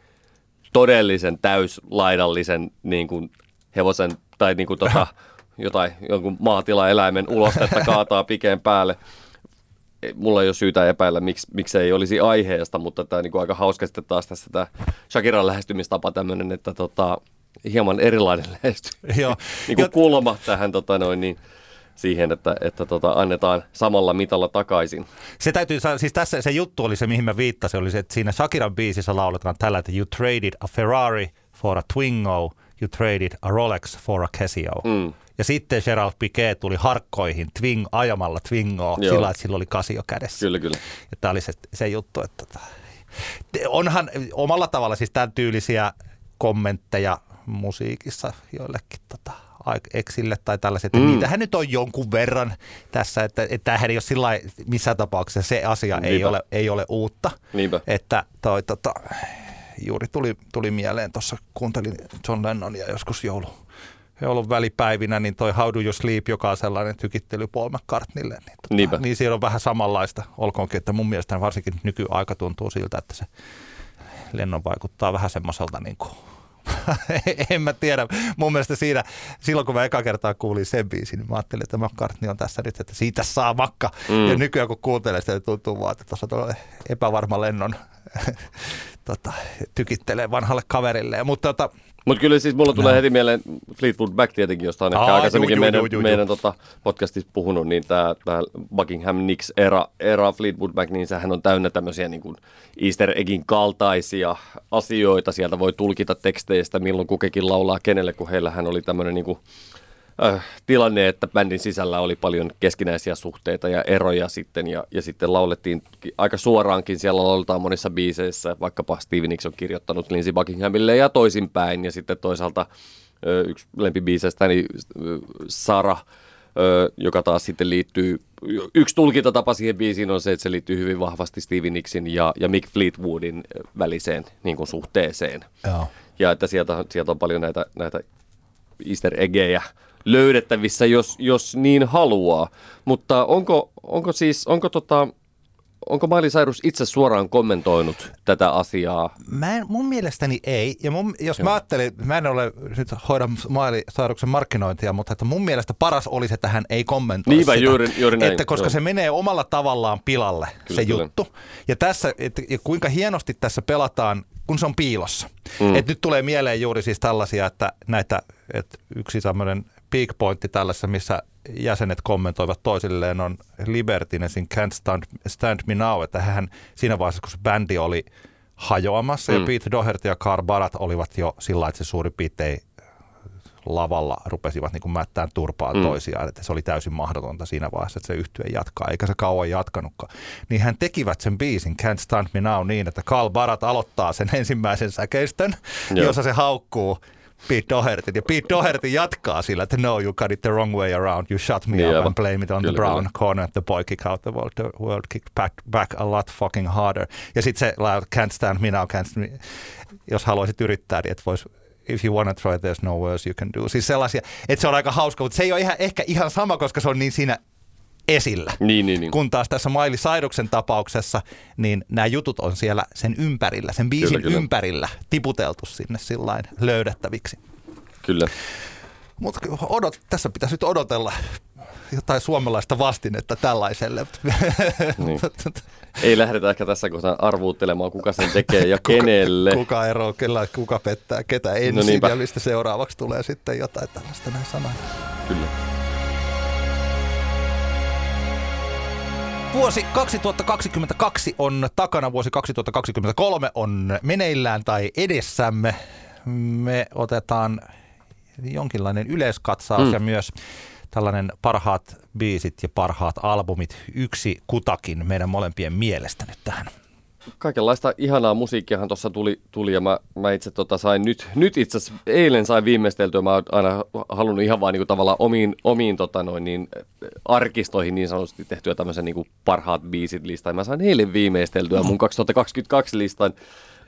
B: todellisen täyslaidallisen niin kuin hevosen tai niin kuin tota, (laughs) jotain, jonkun maatilaeläimen ulostetta kaataa Pikeen päälle. Mulla ei ole syytä epäillä, miksi, miksi ei olisi aiheesta, mutta tämä niin kuin aika hauska sitten taas tässä tämä Shakiran lähestymistapa tämmöinen, että tota, hieman erilainen (laughs) lähesty. Joo. niin kuin kulma tähän tota noin, niin, siihen, että, että tota, annetaan samalla mitalla takaisin.
C: Se täytyy siis tässä se juttu oli se, mihin mä viittasin, oli se, että siinä Shakiran biisissä lauletaan tällä, että you traded a Ferrari for a Twingo, you traded a Rolex for a Casio.
B: Mm.
C: Ja sitten Gerald Piquet tuli harkkoihin twing, ajamalla Twingoa
B: Joo.
C: sillä, että sillä oli Casio kädessä.
B: Kyllä, kyllä.
C: Ja tämä oli se, se juttu, että tota, onhan omalla tavalla siis tämän tyylisiä kommentteja musiikissa joillekin tota, eksille tai tällaiset. Mm. Niitähän nyt on jonkun verran tässä, että, että tämähän ei ole sillä missään tapauksessa se asia ei ole, ei ole uutta.
B: Niinpä.
C: Että toi, tota, juuri tuli, tuli mieleen tuossa, kuuntelin John Lennonia joskus joulu, joulun välipäivinä, niin toi How Do You Sleep, joka on sellainen tykittely Paul McCartneylle, niin,
B: Niinpä.
C: tota, niin siellä on vähän samanlaista, olkoonkin, että mun mielestä varsinkin nykyaika tuntuu siltä, että se Lennon vaikuttaa vähän semmoiselta niin kuin, (laughs) en mä tiedä. Mun mielestä siinä, silloin kun mä eka kertaa kuulin sen biisin, niin mä ajattelin, että McCartney on tässä nyt, että siitä saa makka. Mm. Ja nykyään kun kuuntelee sitä, niin tuntuu vaan, että tuossa tuolla epävarma lennon (laughs) tota, tykittelee vanhalle kaverille. Mutta tota,
B: Mutta kyllä siis mulla tulee
C: No.
B: heti mieleen Fleetwood Mac tietenkin, josta on ehkä aikaisemminkin
C: juu, juu,
B: meidän,
C: juu, juu,
B: meidän tota, podcastissa puhunut, niin tämä Buckingham Nicks era, era Fleetwood Mac, niin sehän on täynnä tämmöisiä niin kuin Easter Eggin kaltaisia asioita. Sieltä voi tulkita teksteistä, milloin kukekin laulaa kenelle, kun heillähän oli tämmöinen niin kuin, äh, tilanne, että bändin sisällä oli paljon keskinäisiä suhteita ja eroja sitten, ja, ja sitten laulettiin aika suoraankin, siellä lauletaan monissa biiseissä, vaikkapa Stevie Nicks on kirjoittanut Lindsey Buckinghamille ja toisinpäin, ja sitten toisaalta ö, yksi lempibiiseistä, niin ö, Sara, joka taas sitten liittyy, yksi tulkintatapa siihen biisiin on se, että se liittyy hyvin vahvasti Stevie Nicksin ja, ja Mick Fleetwoodin väliseen niin kuin suhteeseen.
C: joo.
B: Ja että sieltä, sieltä on paljon näitä, näitä easter eggejä löydettävissä, jos, jos niin haluaa. Mutta onko, onko siis, onko tota, onko Miley Cyrus itse suoraan kommentoinut tätä asiaa?
C: Mä en, mun mielestäni ei. Ja mun, jos Joo. mä ajattelin, mä en ole nyt hoida Saaruksen markkinointia, mutta että mun mielestä paras olisi, että hän ei kommentoi
B: Niinpä,
C: sitä.
B: juuri- juuri näin,
C: Että koska
B: joo.
C: se menee omalla tavallaan pilalle,
B: Kyllä,
C: se
B: kyllä.
C: juttu. Ja tässä, että ja kuinka hienosti tässä pelataan, kun se on piilossa. Mm. Et nyt tulee mieleen juuri siis tällaisia, että näitä, että yksi tämmöinen peak pointti tällaisessa, missä jäsenet kommentoivat toisilleen on Libertinesin Can't Stand, Stand Me Now, että hän siinä vaiheessa, kun se bändi oli hajoamassa mm. ja Pete Doherty ja Carl Barat olivat jo sillä että se suurin piirtein lavalla rupesivat niin kuin mättään turpaan mm. toisiaan, että se oli täysin mahdotonta siinä vaiheessa, että se yhtye jatkaa, eikä se kauan jatkanutkaan. Niin hän tekivät sen biisin Can't Stand Me Now niin, että Carl Barat aloittaa sen ensimmäisen säkeistön,
B: Joo.
C: jossa se haukkuu Pete Doherty. Ja Pete Doherty jatkaa sillä, että no, you got it the wrong way around. You shut me
B: Niin,
C: up and blame it on
B: Kyllä,
C: the brown
B: kyllä.
C: corner. The boy kick out the world. The world kick back, back a lot fucking harder. Ja sitten se laulaa, can't stand me now, can't stand me. Jos haluaisit yrittää, niin et vois if you wanna try, there's no worse you can do. Siis sellaisia, että se on aika hauska, mutta se ei ole ihan, ehkä ihan sama, koska se on niin siinä esillä.
B: Niin, niin, niin.
C: Kun taas tässä Miley Cyruksen tapauksessa, niin nämä jutut on siellä sen ympärillä, sen biisin
B: Kyllä, kyllä.
C: ympärillä tiputeltu sinne sillain löydettäviksi.
B: Kyllä.
C: Mutta odot, tässä pitäisi nyt odotella jotain suomalaista vastinetta tällaiselle.
B: Niin. (laughs) Ei lähdetä ehkä tässä kohtaa arvuuttelemaan, kuka sen tekee ja (laughs) kenelle.
C: Kuka ero, kellä, kuka pettää ketä ensin
B: No niinpä.
C: ja mistä seuraavaksi tulee sitten jotain tällaista näin sanoa.
B: Kyllä.
C: Vuosi 2022 on takana, vuosi 2023 on meneillään tai edessämme. Me otetaan jonkinlainen yleiskatsaus
B: Mm.
C: ja myös tällainen parhaat biisit ja parhaat albumit yksi kutakin meidän molempien mielestä nyt tähän.
B: Kaikenlaista ihanaa musiikkiahan tuossa tuli, tuli ja mä, mä itse tota sain nyt, nyt itse asiassa eilen sain viimeisteltyä, mä oon aina halunnut ihan vaan niinku tavallaan omiin, omiin tota noin, niin, arkistoihin niin sanotusti tehtyä tämmöisen niinku parhaat biisit listan. Mä sain eilen viimeisteltyä mun 2022 listan.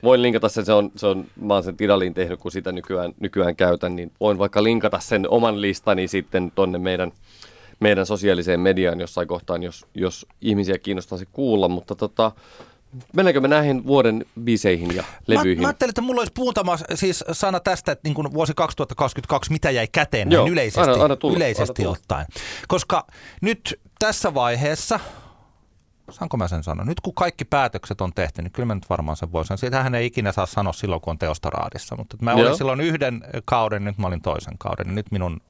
B: Voin linkata sen, se on, se on, mä oon sen Tidalin tehnyt, kun sitä nykyään, nykyään käytän, niin voin vaikka linkata sen oman listani sitten tonne meidän, meidän sosiaaliseen mediaan jossain kohtaan, jos, jos ihmisiä kiinnostaisi kuulla, mutta tota, Mennäänkö me näihin vuoden biiseihin ja levyihin?
C: Mä, mä ajattelin, että mulla olisi muutama siis sana tästä, että niin kuin vuosi 2022, mitä jäi käteen
B: Joo,
C: yleisesti,
B: aina- aina tulla,
C: yleisesti
B: aina tulla.
C: ottaen. Koska nyt tässä vaiheessa, saanko mä sen sanoa, nyt kun kaikki päätökset on tehty, niin kyllä mä nyt varmaan sen voisin. Sitähän ei ikinä saa sanoa silloin, kun on teostoraadissa. Mutta mä olin
B: Joo.
C: silloin yhden kauden, nyt mä olin toisen kauden, niin nyt minun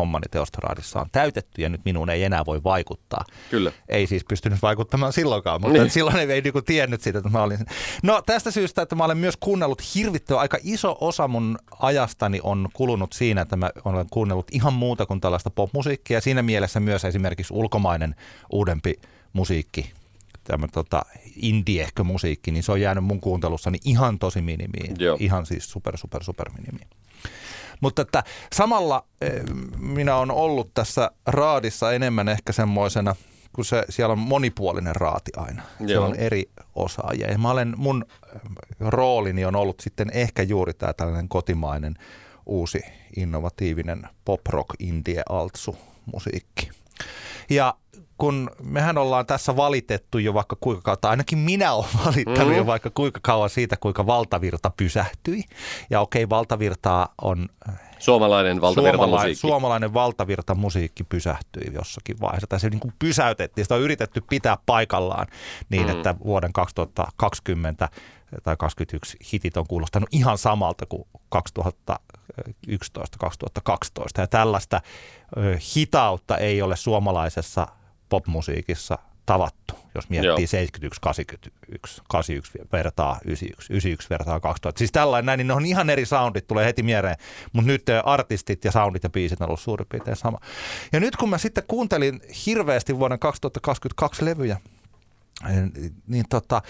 C: hommani Teostoraadissa on täytetty ja nyt minuun ei enää voi vaikuttaa.
B: Kyllä.
C: Ei siis pystynyt vaikuttamaan silloinkaan, mutta niin. silloin ei, ei niin tiennyt sitä, että mä olin. No tästä syystä, että mä olen myös kuunnellut hirvittävä, aika iso osa mun ajastani on kulunut siinä, että mä olen kuunnellut ihan muuta kuin tällaista popmusiikkia. Siinä mielessä myös esimerkiksi ulkomainen uudempi musiikki, tämä tota, indiehkö musiikki, niin se on jäänyt mun kuuntelussani ihan tosi minimiin. Joo. Ihan siis super, super, super minimiin. Mutta että samalla eh, minä olen ollut tässä raadissa enemmän ehkä semmoisena, kun se, siellä on monipuolinen raati aina. Joo. Siellä on eri osaajia. Ja mä olen, mun eh, roolini on ollut sitten ehkä juuri tämä tällainen kotimainen uusi innovatiivinen pop rock indie altsu musiikki. Ja kun mehän ollaan tässä valitettu jo vaikka kuinka kauan, ainakin minä olen (laughs) valittanut mm. jo vaikka kuinka kauan siitä, kuinka valtavirta pysähtyi. Ja okei, valtavirtaa on...
B: Äh, suomalainen valtavirtamusiikki.
C: Suomalainen valtavirtamusiikki pysähtyi jossakin vaiheessa. Tai se niin kuin pysäytettiin. Sitä on yritetty pitää paikallaan niin, mm. että vuoden 2020 tai 2021 hitit on kuulostanut ihan samalta kuin 2011-2012. Ja tällaista hitautta ei ole suomalaisessa popmusiikissa tavattu, jos miettii 71, 81, 81 vertaa 91, 91 vertaa 2000. Siis tällainen näin, niin ne on ihan eri soundit, tulee heti mieleen, mutta nyt artistit ja soundit ja biisit on ollut suurin piirtein sama. Ja nyt kun mä sitten kuuntelin hirveästi vuoden 2022 levyjä, niin tota,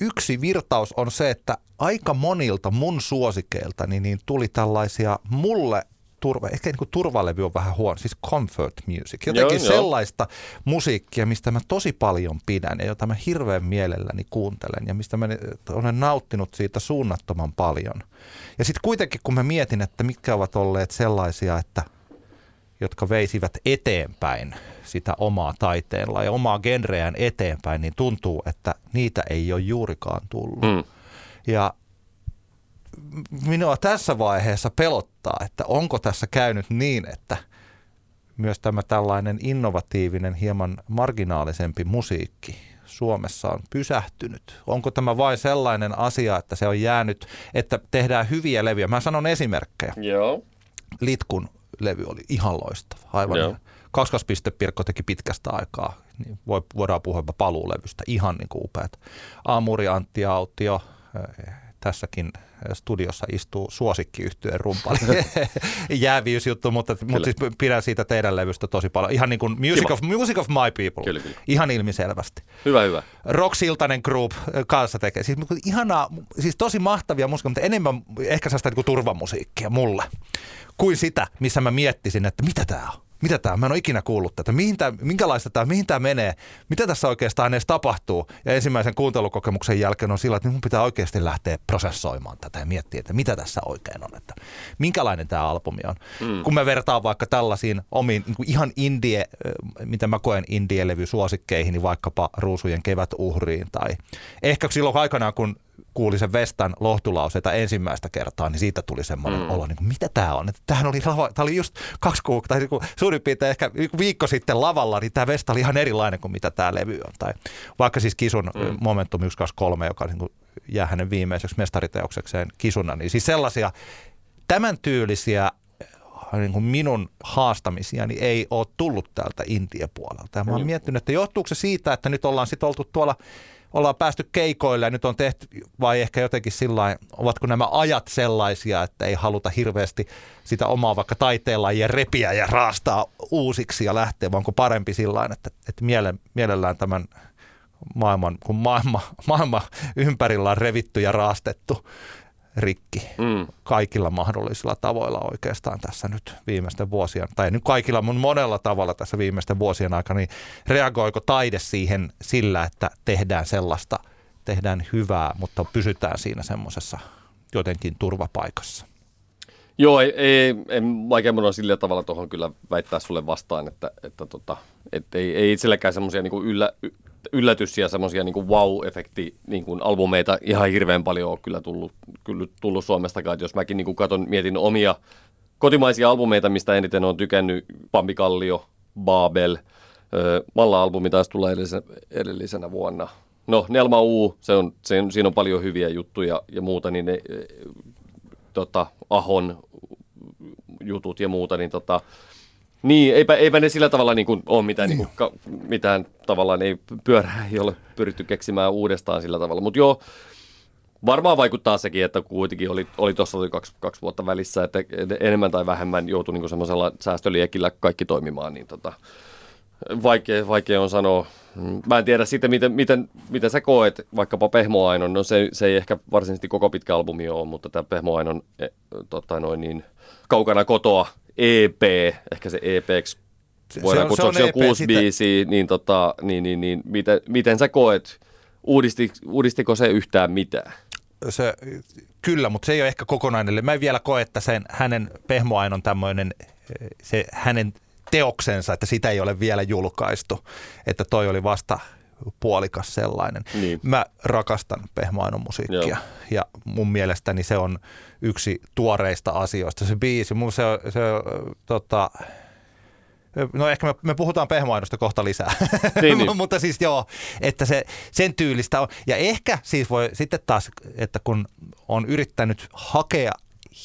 C: yksi virtaus on se, että aika monilta mun suosikeilta niin, niin tuli tällaisia mulle turva, ehkä niin turvalevy on vähän huono, siis comfort music. Jotenkin joo, sellaista joo. musiikkia, mistä mä tosi paljon pidän ja jota mä hirveän mielelläni kuuntelen ja mistä mä olen nauttinut siitä suunnattoman paljon. Ja sitten kuitenkin kun mä mietin, että mitkä ovat olleet sellaisia, että jotka veisivät eteenpäin sitä omaa taiteella ja omaa genreään eteenpäin, niin tuntuu, että niitä ei ole juurikaan tullut. Mm. Ja minua tässä vaiheessa pelottaa, että onko tässä käynyt niin, että myös tämä tällainen innovatiivinen, hieman marginaalisempi musiikki Suomessa on pysähtynyt? Onko tämä vain sellainen asia, että se on jäänyt, että tehdään hyviä levyjä? Mä sanon esimerkkejä.
B: Joo.
C: Litkun levy oli ihan loistava. Aivan Joo. Kakskospiste Pirkko teki pitkästä aikaa. Niin voi, voidaan puhua paluulevystä. Ihan niin kuin upeat. Aamuri Antti Autio, tässäkin studiossa istuu suosikkiyhtyeen rumpali. (laughs) (laughs) Jääviysjuttu, mutta, mutta siis pidän siitä teidän levystä tosi paljon. Ihan niin kuin Music, of, music of My People. Kyllä, kyllä. Ihan ilmiselvästi.
B: Hyvä, hyvä.
C: Rock Siltanen Group kanssa tekee. Siis ihanaa, siis tosi mahtavia musiikkia, mutta enemmän ehkä sellaista niin turvamusiikkia mulle kuin sitä, missä mä miettisin, että mitä tämä on mitä tämä, mä en ole ikinä kuullut tätä, mihin tää, minkälaista tämä, mihin tämä menee, mitä tässä oikeastaan edes tapahtuu. Ja ensimmäisen kuuntelukokemuksen jälkeen on sillä, että mun pitää oikeasti lähteä prosessoimaan tätä ja miettiä, että mitä tässä oikein on, että minkälainen tämä albumi on. Mm. Kun mä vertaan vaikka tällaisiin omiin niin ihan indie, mitä mä koen indie-levy suosikkeihin, niin vaikkapa Ruusujen kevät uhriin tai ehkä silloin aikanaan, kun kuuli sen Vestan lohtulauseita ensimmäistä kertaa, niin siitä tuli semmoinen mm. olo, niin kuin, mitä tämä on? Että tämähän oli, tämä oli just kaksi kuukautta, tai niin suurin piirtein ehkä viikko sitten lavalla, niin tämä Vesta oli ihan erilainen kuin mitä tämä levy on. Tai vaikka siis Kisun mm. Momentum 123, joka niin kuin jää hänen viimeiseksi mestariteoksekseen Kisuna, niin siis sellaisia tämän tyylisiä niin kuin minun haastamisia niin ei ole tullut täältä Intia-puolelta. Ja mä oon miettinyt, että johtuuko se siitä, että nyt ollaan sitten oltu tuolla ollaan päästy keikoille ja nyt on tehty, vai ehkä jotenkin sillä ovatko nämä ajat sellaisia, että ei haluta hirveästi sitä omaa vaikka taiteenlajia repiä ja raastaa uusiksi ja lähteä, vaan onko parempi sillä että, että miele, mielellään tämän maailman, kun maailma, maailma ympärillä on revitty ja raastettu, rikki mm. kaikilla mahdollisilla tavoilla oikeastaan tässä nyt viimeisten vuosien, tai nyt kaikilla mun monella tavalla tässä viimeisten vuosien aikana, niin reagoiko taide siihen sillä, että tehdään sellaista, tehdään hyvää, mutta pysytään siinä semmoisessa jotenkin turvapaikassa?
B: Joo, ei, ei, ei vaikea mun on sillä tavalla tuohon kyllä väittää sulle vastaan, että, että tota, et ei, ei itselläkään semmoisia niin yllä, yllätys ja semmoisia niin wow-efekti niin kuin albumeita ihan hirveän paljon on kyllä tullut, kyllä tullut Suomestakaan. Et jos mäkin niin kuin katon, mietin omia kotimaisia albumeita, mistä eniten on tykännyt, Pampi Kallio, Babel, Malla-albumi taisi tulla edellisenä, edellisenä vuonna. No, Nelma U, se on, se siinä on paljon hyviä juttuja ja muuta, niin ne, tota, Ahon jutut ja muuta, niin tota, niin, eipä, eipä ne sillä tavalla niin kuin ole mitään, niin kuin, ka, mitään tavallaan, ei pyörää ei ole pyritty keksimään uudestaan sillä tavalla. Mutta joo, varmaan vaikuttaa sekin, että kuitenkin oli, oli tuossa oli kaksi, kaksi vuotta välissä, että enemmän tai vähemmän joutui niin semmoisella säästöliekillä kaikki toimimaan, niin tota, vaikea, vaikea on sanoa. Mä en tiedä sitten, miten, miten, miten sä koet vaikkapa Pehmoainon, no se, se ei ehkä varsinaisesti koko pitkä albumi ole, mutta tämä Pehmoainon e, tota noin niin, kaukana kotoa EP, ehkä se EPksi voidaan se kutsua, se on, se on EP, kuusi biisiä, niin, tota, niin, niin, niin miten, miten sä koet, uudisti, uudistiko se yhtään mitään?
C: Se, kyllä, mutta se ei ole ehkä kokonainen. Mä en vielä koe, että sen, hänen Pehmoainon tämmöinen, se hänen teoksensa, että sitä ei ole vielä julkaistu, että toi oli vasta puolikas sellainen. Niin. Mä rakastan Pehmoainon musiikkia Joo. ja mun mielestäni se on yksi tuoreista asioista. Se biisi, mun se, se tota, No ehkä me, me puhutaan pehmoainosta kohta lisää, niin, niin. (laughs) mutta siis joo, että se, sen tyylistä on. Ja ehkä siis voi sitten taas, että kun on yrittänyt hakea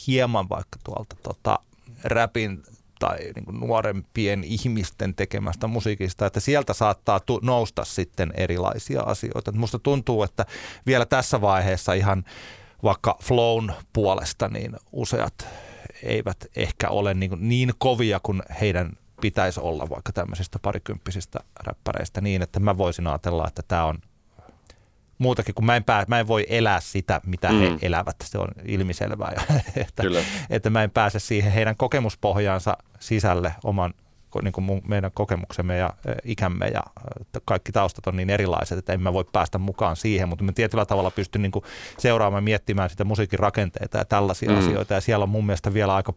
C: hieman vaikka tuolta tota, räpin tai niin kuin nuorempien ihmisten tekemästä musiikista, että sieltä saattaa tu- nousta sitten erilaisia asioita. Musta tuntuu, että vielä tässä vaiheessa ihan vaikka flown puolesta, niin useat eivät ehkä ole niin, niin kovia kuin heidän pitäisi olla vaikka tämmöisistä parikymppisistä räppäreistä niin, että mä voisin ajatella, että tämä on muutakin, kun mä en, pää, mä en voi elää sitä, mitä mm. he elävät. Se on ilmiselvää, (laughs) että, että mä en pääse siihen heidän kokemuspohjaansa sisälle oman niin kuin meidän kokemuksemme ja ikämme ja kaikki taustat on niin erilaiset, että en mä voi päästä mukaan siihen, mutta mä tietyllä tavalla pystyn niin kuin seuraamaan miettimään sitä musiikin rakenteita ja tällaisia mm. asioita ja siellä on mun mielestä vielä aika,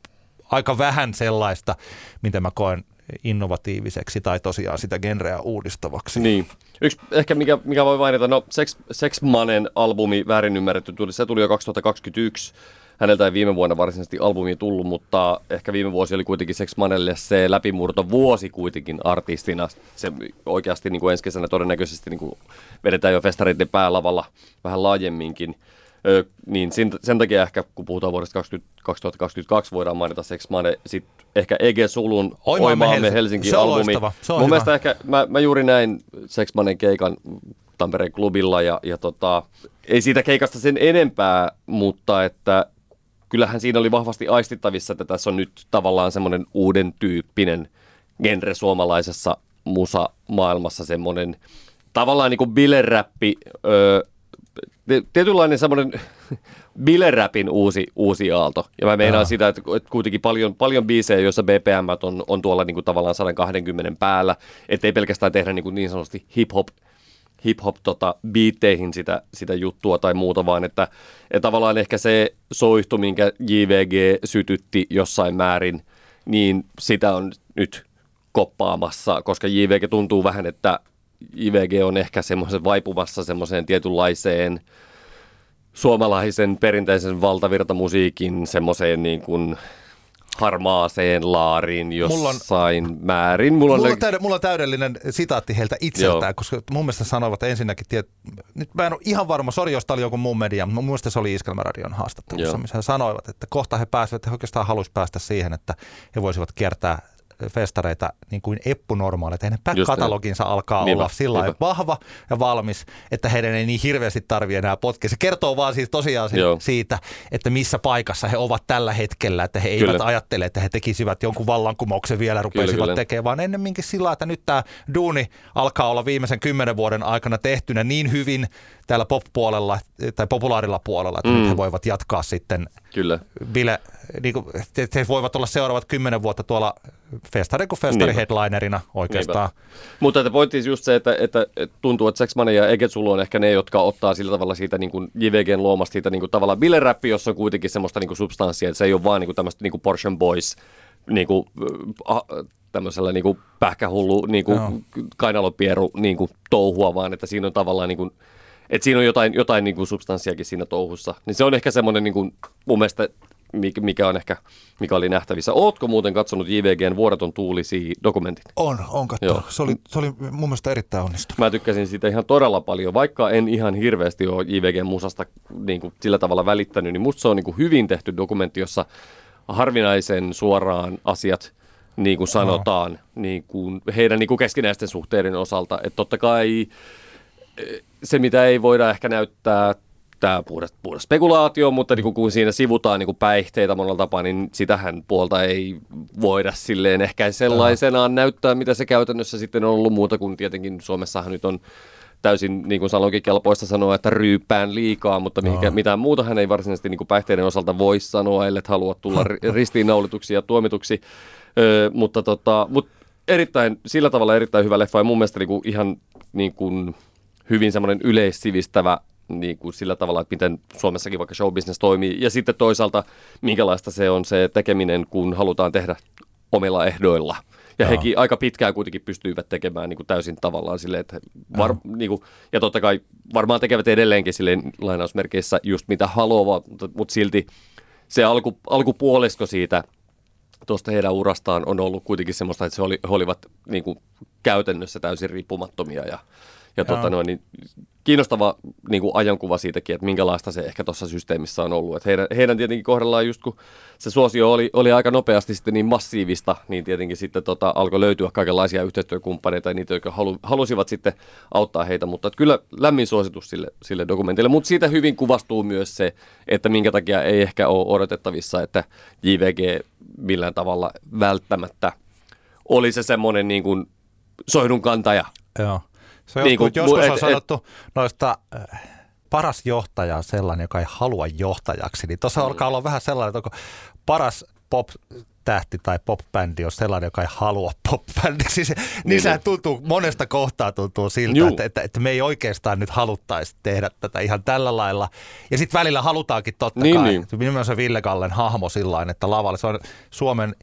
C: aika vähän sellaista, mitä mä koen innovatiiviseksi tai tosiaan sitä genreä uudistavaksi.
B: Niin. Yksi ehkä mikä, mikä voi mainita, no Sex, Sex Manen albumi Väärin ymmärretty, tuli, se tuli jo 2021. Häneltä ei viime vuonna varsinaisesti albumi tullut, mutta ehkä viime vuosi oli kuitenkin Sex Manelle se läpimurto vuosi kuitenkin artistina. Se oikeasti niin kuin ensi kesänä todennäköisesti niin kuin vedetään jo festareiden päälavalla vähän laajemminkin. Niin sen, sen takia ehkä, kun puhutaan vuodesta 20, 2022, voidaan mainita Sex Mane, sitten ehkä Ege Sulun Oimaamme, Helsinki, Helsinki albumi. Se on Mun hyvä. mielestä ehkä, mä, mä juuri näin Sex Manen keikan Tampereen klubilla ja, ja tota, ei siitä keikasta sen enempää, mutta että kyllähän siinä oli vahvasti aistittavissa, että tässä on nyt tavallaan semmoinen uuden tyyppinen genre suomalaisessa musa-maailmassa semmoinen tavallaan niin kuin bileräppi, öö, tietynlainen semmoinen (laughs) bileräpin uusi, uusi aalto. Ja mä meinaan Jaa. sitä, että kuitenkin paljon, paljon biisejä, joissa BPM on, on tuolla niin kuin tavallaan 120 päällä, ettei pelkästään tehdä niin, kuin niin sanotusti hip-hop hip-hop tota, biitteihin sitä, sitä juttua tai muuta, vaan että, että tavallaan ehkä se soihtu, minkä JVG sytytti jossain määrin, niin sitä on nyt koppaamassa, koska JVG tuntuu vähän, että JVG on ehkä semmoisen vaipumassa semmoiseen tietynlaiseen suomalaisen perinteisen valtavirtamusiikin semmoiseen niin kuin harmaaseen laariin jossain mulla on, määrin.
C: Mulla on, mulla, on täydellinen, mulla on täydellinen sitaatti heiltä itseltään, Joo. koska mun mielestä sanoivat ensinnäkin, tiet, nyt mä en ole ihan varma, sori jos tämä oli joku muun media, mutta mun mielestä se oli Iskelmäradion haastattelussa, Joo. missä he sanoivat, että kohta he pääsevät, he oikeastaan haluaisivat päästä siihen, että he voisivat kiertää festareita niin kuin eppunormaaleja, että heidän back-kataloginsa alkaa Niinpä. olla sillä Niinpä. vahva ja valmis, että heidän ei niin hirveästi tarvitse enää potkia. Se kertoo vaan siis tosiaan Joo. siitä, että missä paikassa he ovat tällä hetkellä, että he eivät kyllä. ajattele, että he tekisivät jonkun vallankumouksen vielä rupeisivat kyllä, kyllä. tekemään, vaan ennemminkin sillä että nyt tämä duuni alkaa olla viimeisen kymmenen vuoden aikana tehtynä niin hyvin täällä pop-puolella tai populaarilla puolella, että mm. nyt he voivat jatkaa sitten Kyllä. bile niin kuin, he voivat olla seuraavat kymmenen vuotta tuolla festari kuin festari Niinpä. headlinerina oikeastaan. Niinpä.
B: Mutta että pointti just se, että, että, tuntuu, että Sexman ja Egetsulu on ehkä ne, jotka ottaa sillä tavalla siitä niin kuin JVGn luomasta siitä niin kuin tavallaan bileräppi, jossa on kuitenkin semmoista niin kuin substanssia, että se ei ole vaan niin kuin tämmöistä niin kuin Porsche Boys niin kuin, äh, tämmöisellä niin kuin pähkähullu niin kuin no. kainalopieru niin kuin touhua, vaan että siinä on tavallaan niin kuin, että siinä on jotain, jotain niin kuin substanssiakin siinä touhussa. Niin se on ehkä semmoinen niin kuin, mun mielestä mikä on ehkä, mikä oli nähtävissä. Ootko muuten katsonut JVGn Vuodaton tuulisi dokumentin?
C: On, on katsonut. Se oli, se oli mun mielestä erittäin onnistunut.
B: Mä tykkäsin siitä ihan todella paljon, vaikka en ihan hirveästi ole JVGn musasta niin kuin, sillä tavalla välittänyt, niin musta se on niin kuin, hyvin tehty dokumentti, jossa harvinaisen suoraan asiat niin kuin sanotaan no. niin kuin heidän niin kuin keskinäisten suhteiden osalta. Että totta kai eh, se, mitä ei voida ehkä näyttää tämä puhdas, puhdas spekulaatio, mutta niin kun siinä sivutaan niin päihteitä monella tapaa, niin sitähän puolta ei voida silleen ehkä sellaisenaan näyttää, mitä se käytännössä sitten on ollut muuta kuin tietenkin Suomessahan nyt on täysin, niin kuin sanoinkin, kelpoista sanoa, että ryyppään liikaa, mutta mihinkä, mitään muuta hän ei varsinaisesti niin kuin päihteiden osalta voi sanoa, ellei halua tulla (laughs) ristiinnaulituksi ja tuomituksi. Ö, mutta, tota, mutta erittäin, sillä tavalla erittäin hyvä leffa ja mun mielestä niin kuin ihan niin kuin hyvin semmoinen yleissivistävä niin kuin sillä tavalla, että miten Suomessakin vaikka showbusiness toimii. Ja sitten toisaalta, minkälaista se on se tekeminen, kun halutaan tehdä omilla ehdoilla. Ja Joo. hekin aika pitkään kuitenkin pystyivät tekemään niin kuin täysin tavallaan silleen, että var, niin kuin, ja totta kai varmaan tekevät edelleenkin silleen lainausmerkeissä just mitä haluavat, mutta, mutta silti se alku, alkupuolisko siitä tuosta heidän urastaan on ollut kuitenkin semmoista, että se oli, he olivat niin kuin, käytännössä täysin riippumattomia ja ja tota noin, niin kiinnostava niin kuin ajankuva siitäkin, että minkälaista se ehkä tuossa systeemissä on ollut. Että heidän, heidän tietenkin kohdallaan just kun se suosio oli, oli aika nopeasti sitten niin massiivista, niin tietenkin sitten tota, alkoi löytyä kaikenlaisia yhteistyökumppaneita ja niitä, jotka halu, halusivat sitten auttaa heitä. Mutta että kyllä lämmin suositus sille, sille dokumentille. Mutta siitä hyvin kuvastuu myös se, että minkä takia ei ehkä ole odotettavissa, että JVG millään tavalla välttämättä oli se semmoinen niin kuin soidun kantaja.
C: Joo. Se on niin kuin, joskus et, on sanottu et, noista äh, paras johtaja on sellainen, joka ei halua johtajaksi. Niin tuossa mm. alkaa olla vähän sellainen, että onko paras pop tähti tai pop-bändi on sellainen, joka ei halua pop-bändiksi. (laughs) Siis, niin, niin sehän tuntuu, monesta kohtaa tuntuu siltä, että, että, että, me ei oikeastaan nyt haluttaisi tehdä tätä ihan tällä lailla. Ja sitten välillä halutaankin totta niin, kai. Niin. Minun se Ville Gallen hahmo sillä että lavalla se on Suomen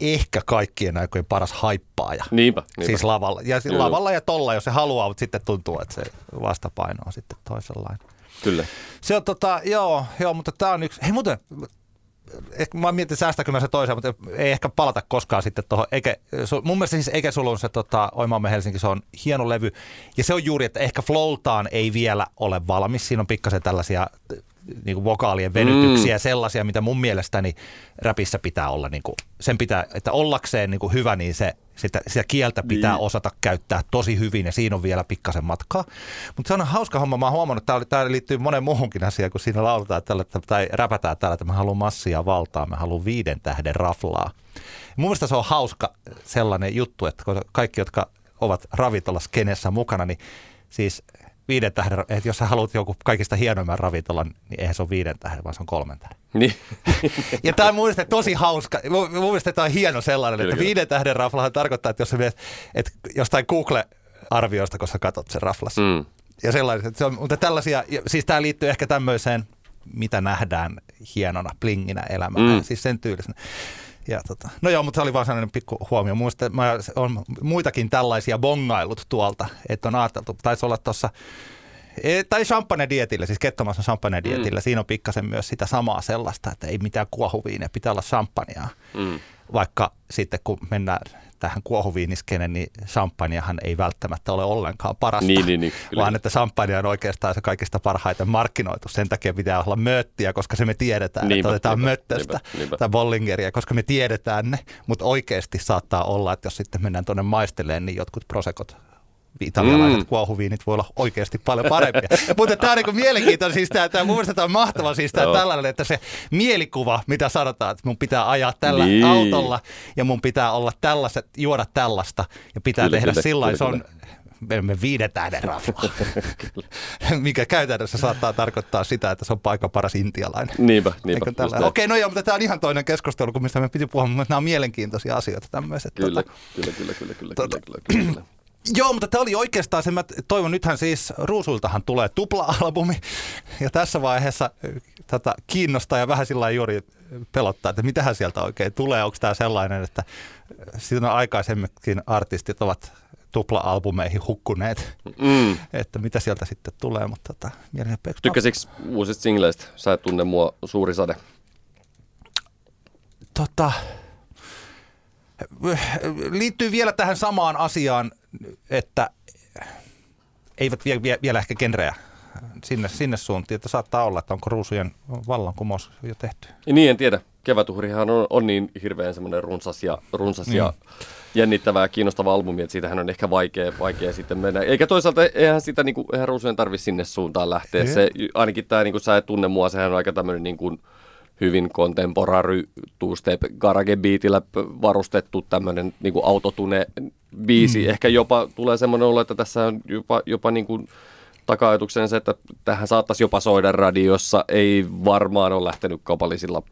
C: ehkä kaikkien aikojen paras haippaaja.
B: Niinpä, niinpä.
C: Siis lavalla. Ja siis lavalla ja tolla, jos se haluaa, mutta sitten tuntuu, että se vastapaino on sitten toisenlainen.
B: Kyllä.
C: Se on tota, joo, joo mutta tämä on yksi, hei muuten, ehkä mä mietin säästäkö mä se toiseen, mutta ei ehkä palata koskaan sitten tuohon. Mun mielestä siis Eke Sulun se tota, Oimaamme Helsinki, se on hieno levy. Ja se on juuri, että ehkä flowltaan ei vielä ole valmis. Siinä on pikkasen tällaisia niin kuin vokaalien venytyksiä, mm. sellaisia, mitä mun mielestäni räpissä pitää olla. Niin kuin, sen pitää, että ollakseen niin kuin hyvä, niin se, sitä, sitä kieltä pitää niin. osata käyttää tosi hyvin ja siinä on vielä pikkasen matkaa. Mutta se on hauska homma. Mä oon huomannut, että tämä liittyy monen muuhunkin asiaan, kun siinä lauletaan tällä, tai räpätään täällä, että mä haluan massia valtaa, mä haluan viiden tähden raflaa. Mun mielestä se on hauska sellainen juttu, että kaikki, jotka ovat ravintolaskenessä mukana, niin siis viiden tähden, että jos sä haluat joku kaikista hienoimman ravintolan, niin eihän se ole viiden tähden, vaan se on kolmen tähden.
B: Niin.
C: ja tämä on mun mielestä tosi hauska. Mun mielestä tämä on hieno sellainen, kyllä, että kyllä. viiden tähden raflahan tarkoittaa, että jos sä viet, että jostain Google-arvioista, kun sä katsot sen raflas. Mm. Ja sellaiset, että se on, mutta tällaisia, siis tämä liittyy ehkä tämmöiseen, mitä nähdään hienona plinginä elämään, mm. siis sen tyylisenä. Ja tota, no joo, mutta se oli vaan sellainen pikku huomio. Muista, mä on muitakin tällaisia bongailut tuolta, että on ajateltu, taisi olla tuossa e, tai champagne-dietillä, siis kettomassa champagne-dietillä, mm. siinä on pikkasen myös sitä samaa sellaista, että ei mitään kuohuviineja, pitää olla champagnea. Mm. Vaikka sitten kun mennään tähän kuohuviiniskenen, niin champagnehan ei välttämättä ole ollenkaan parasta,
B: niin, niin, niin,
C: vaan että champagne on oikeastaan se kaikista parhaiten markkinoitu. Sen takia pitää olla möttiä, koska se me tiedetään, niinpä, että otetaan niinpä, möttöstä niinpä, niinpä. tai bollingeria, koska me tiedetään ne, mutta oikeasti saattaa olla, että jos sitten mennään tuonne maisteleen, niin jotkut prosekot italialaiset mm. kuohuviinit voi olla oikeasti paljon parempia. (laughs) Mutta tämä on niin mielenkiintoinen, siis tämä, tämä, mun tämä on mahtava siis tämä tällainen, että se mielikuva, mitä sanotaan, että mun pitää ajaa tällä niin. autolla ja mun pitää olla tällaiset, juoda tällaista ja pitää kyllä, tehdä sillä se on me viiden tähden (laughs) mikä käytännössä saattaa tarkoittaa sitä, että se on paikka paras intialainen.
B: Niinpä, niinpä.
C: Okei, no joo, mutta tämä on ihan toinen keskustelu, kun mistä me piti puhua, mutta nämä on mielenkiintoisia asioita tämmöiset.
B: Kyllä, tota, kyllä, kyllä, kyllä, kyllä, tota, kyllä, kyllä, kyllä.
C: Joo, mutta tämä oli oikeastaan se, mä toivon, nythän siis Ruusultahan tulee tupla-albumi, ja tässä vaiheessa tätä kiinnostaa ja vähän sillä juuri pelottaa, että mitähän sieltä oikein tulee, onko tämä sellainen, että siinä aikaisemminkin artistit ovat tupla-albumeihin hukkuneet, mm. että mitä sieltä sitten tulee, mutta tota,
B: Tykkäsikö uusista singleistä? Sä et tunne mua suuri sade.
C: Tota, liittyy vielä tähän samaan asiaan, että eivät vie, vie, vielä ehkä genrejä sinne, sinne suuntiin, että saattaa olla, että onko ruusujen vallankumous jo tehty.
B: Ja niin, en tiedä. kevätuhrihan on, on niin hirveän semmoinen runsas ja, runsas ja jännittävä ja kiinnostava albumi, että siitähän on ehkä vaikea, vaikea sitten mennä. Eikä toisaalta, eihän sitä niin kuin, eihän Ruusujen tarvitse sinne suuntaan lähteä. Se, ainakin tämä, niin kuin sä et tunne mua, sehän on aika tämmöinen niin kuin, hyvin contemporary two-step garage beatillä varustettu tämmöinen niin autotune biisi. Mm. Ehkä jopa tulee semmoinen olo, että tässä on jopa, jopa niin kuin taka se, että tähän saattaisi jopa soida radiossa. Ei varmaan ole lähtenyt kaupallisilla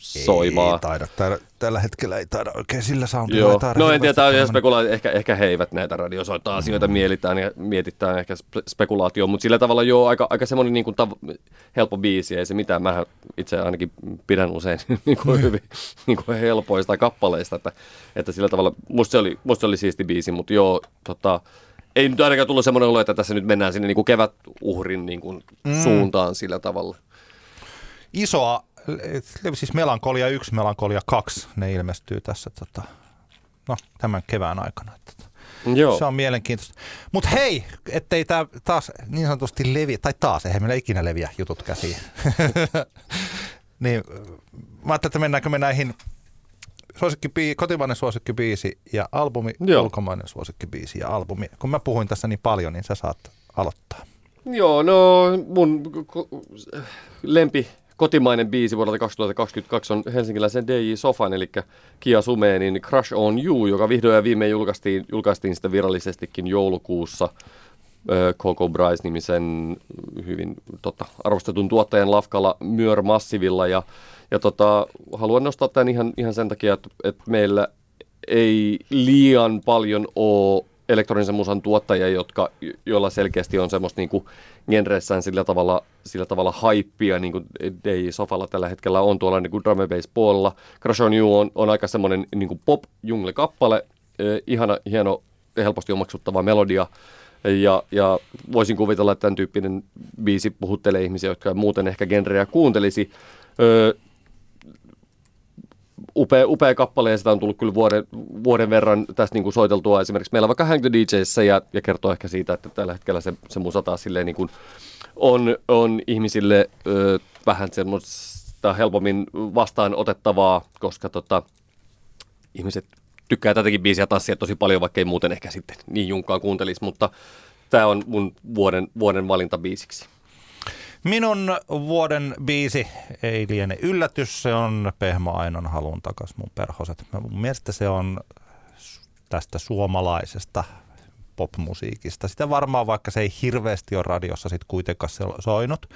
B: soimaan.
C: Ei taida, taida, tällä hetkellä ei taida oikein sillä soundilla.
B: Joo. No en tiedä, tämä on ihan spekulaatio. Ehkä, ehkä he eivät näitä radiosoittaa asioita mm. mielitään ja mietitään ehkä spekulaatio, mutta sillä tavalla joo, aika, aika semmoinen niin kuin tav- helppo biisi, ei se mitään. Mä itse ainakin pidän usein (laughs) niin kuin mm. hyvin niin kuin helpoista kappaleista, että, että sillä tavalla, musta se oli, musta se oli siisti biisi, mutta joo, tota, ei nyt ainakaan tullut semmoinen olo, että tässä nyt mennään sinne niin kuin kevätuhrin niin kuin mm. suuntaan sillä tavalla.
C: Isoa siis Melankolia 1, Melankolia 2, ne ilmestyy tässä tota, no, tämän kevään aikana. Tota, Joo. Se on mielenkiintoista. Mutta hei, ettei tämä taas niin sanotusti levi, tai taas, eihän meillä ikinä leviä jutut käsiin. (laughs) niin, mä ajattelin, että mennäänkö me näihin suosikkibii, kotimainen suosikkibiisi ja albumi, Joo. ulkomainen suosikkibiisi ja albumi. Kun mä puhuin tässä niin paljon, niin sä saat aloittaa.
B: Joo, no mun lempi kotimainen biisi vuodelta 2022 on helsinkiläisen DJ Sofan, eli Kia Sumeenin Crush on You, joka vihdoin ja viimein julkaistiin, julkaistiin sitä virallisestikin joulukuussa. Coco Bryce-nimisen hyvin tota, arvostetun tuottajan lafkalla Myör Massivilla. Ja, ja tota, haluan nostaa tämän ihan, ihan sen takia, että, että meillä ei liian paljon ole elektronisen musan tuottajia, jotka, joilla selkeästi on semmoista niin kuin genreissään sillä tavalla, sillä tavalla haippia, niin kuin DJ Sofalla tällä hetkellä on tuolla niin kuin drum bass puolella. Crash on You on, on aika semmoinen niin kuin pop jungle kappale eh, ihana, hieno, helposti omaksuttava melodia. Ja, ja voisin kuvitella, että tämän tyyppinen biisi puhuttelee ihmisiä, jotka muuten ehkä genreä kuuntelisi. Öö, upea, upea kappale ja sitä on tullut kyllä vuoden, vuoden verran tästä niin kuin soiteltua esimerkiksi meillä vaikka Hang the DJssä ja, ja kertoo ehkä siitä, että tällä hetkellä se, se musa taas silleen niin kuin on, on ihmisille ö, vähän semmoista helpommin vastaan otettavaa, koska tota, ihmiset tykkää tätäkin biisiä tanssia tosi paljon, vaikka ei muuten ehkä sitten niin junkaan kuuntelisi, mutta tämä on mun vuoden, vuoden valinta biisiksi.
C: Minun vuoden biisi ei liene yllätys, se on Pehmo Ainon halun takas mun perhoset. Mun mielestä se on tästä suomalaisesta popmusiikista. Sitä varmaan, vaikka se ei hirveästi ole radiossa sit kuitenkaan soinut,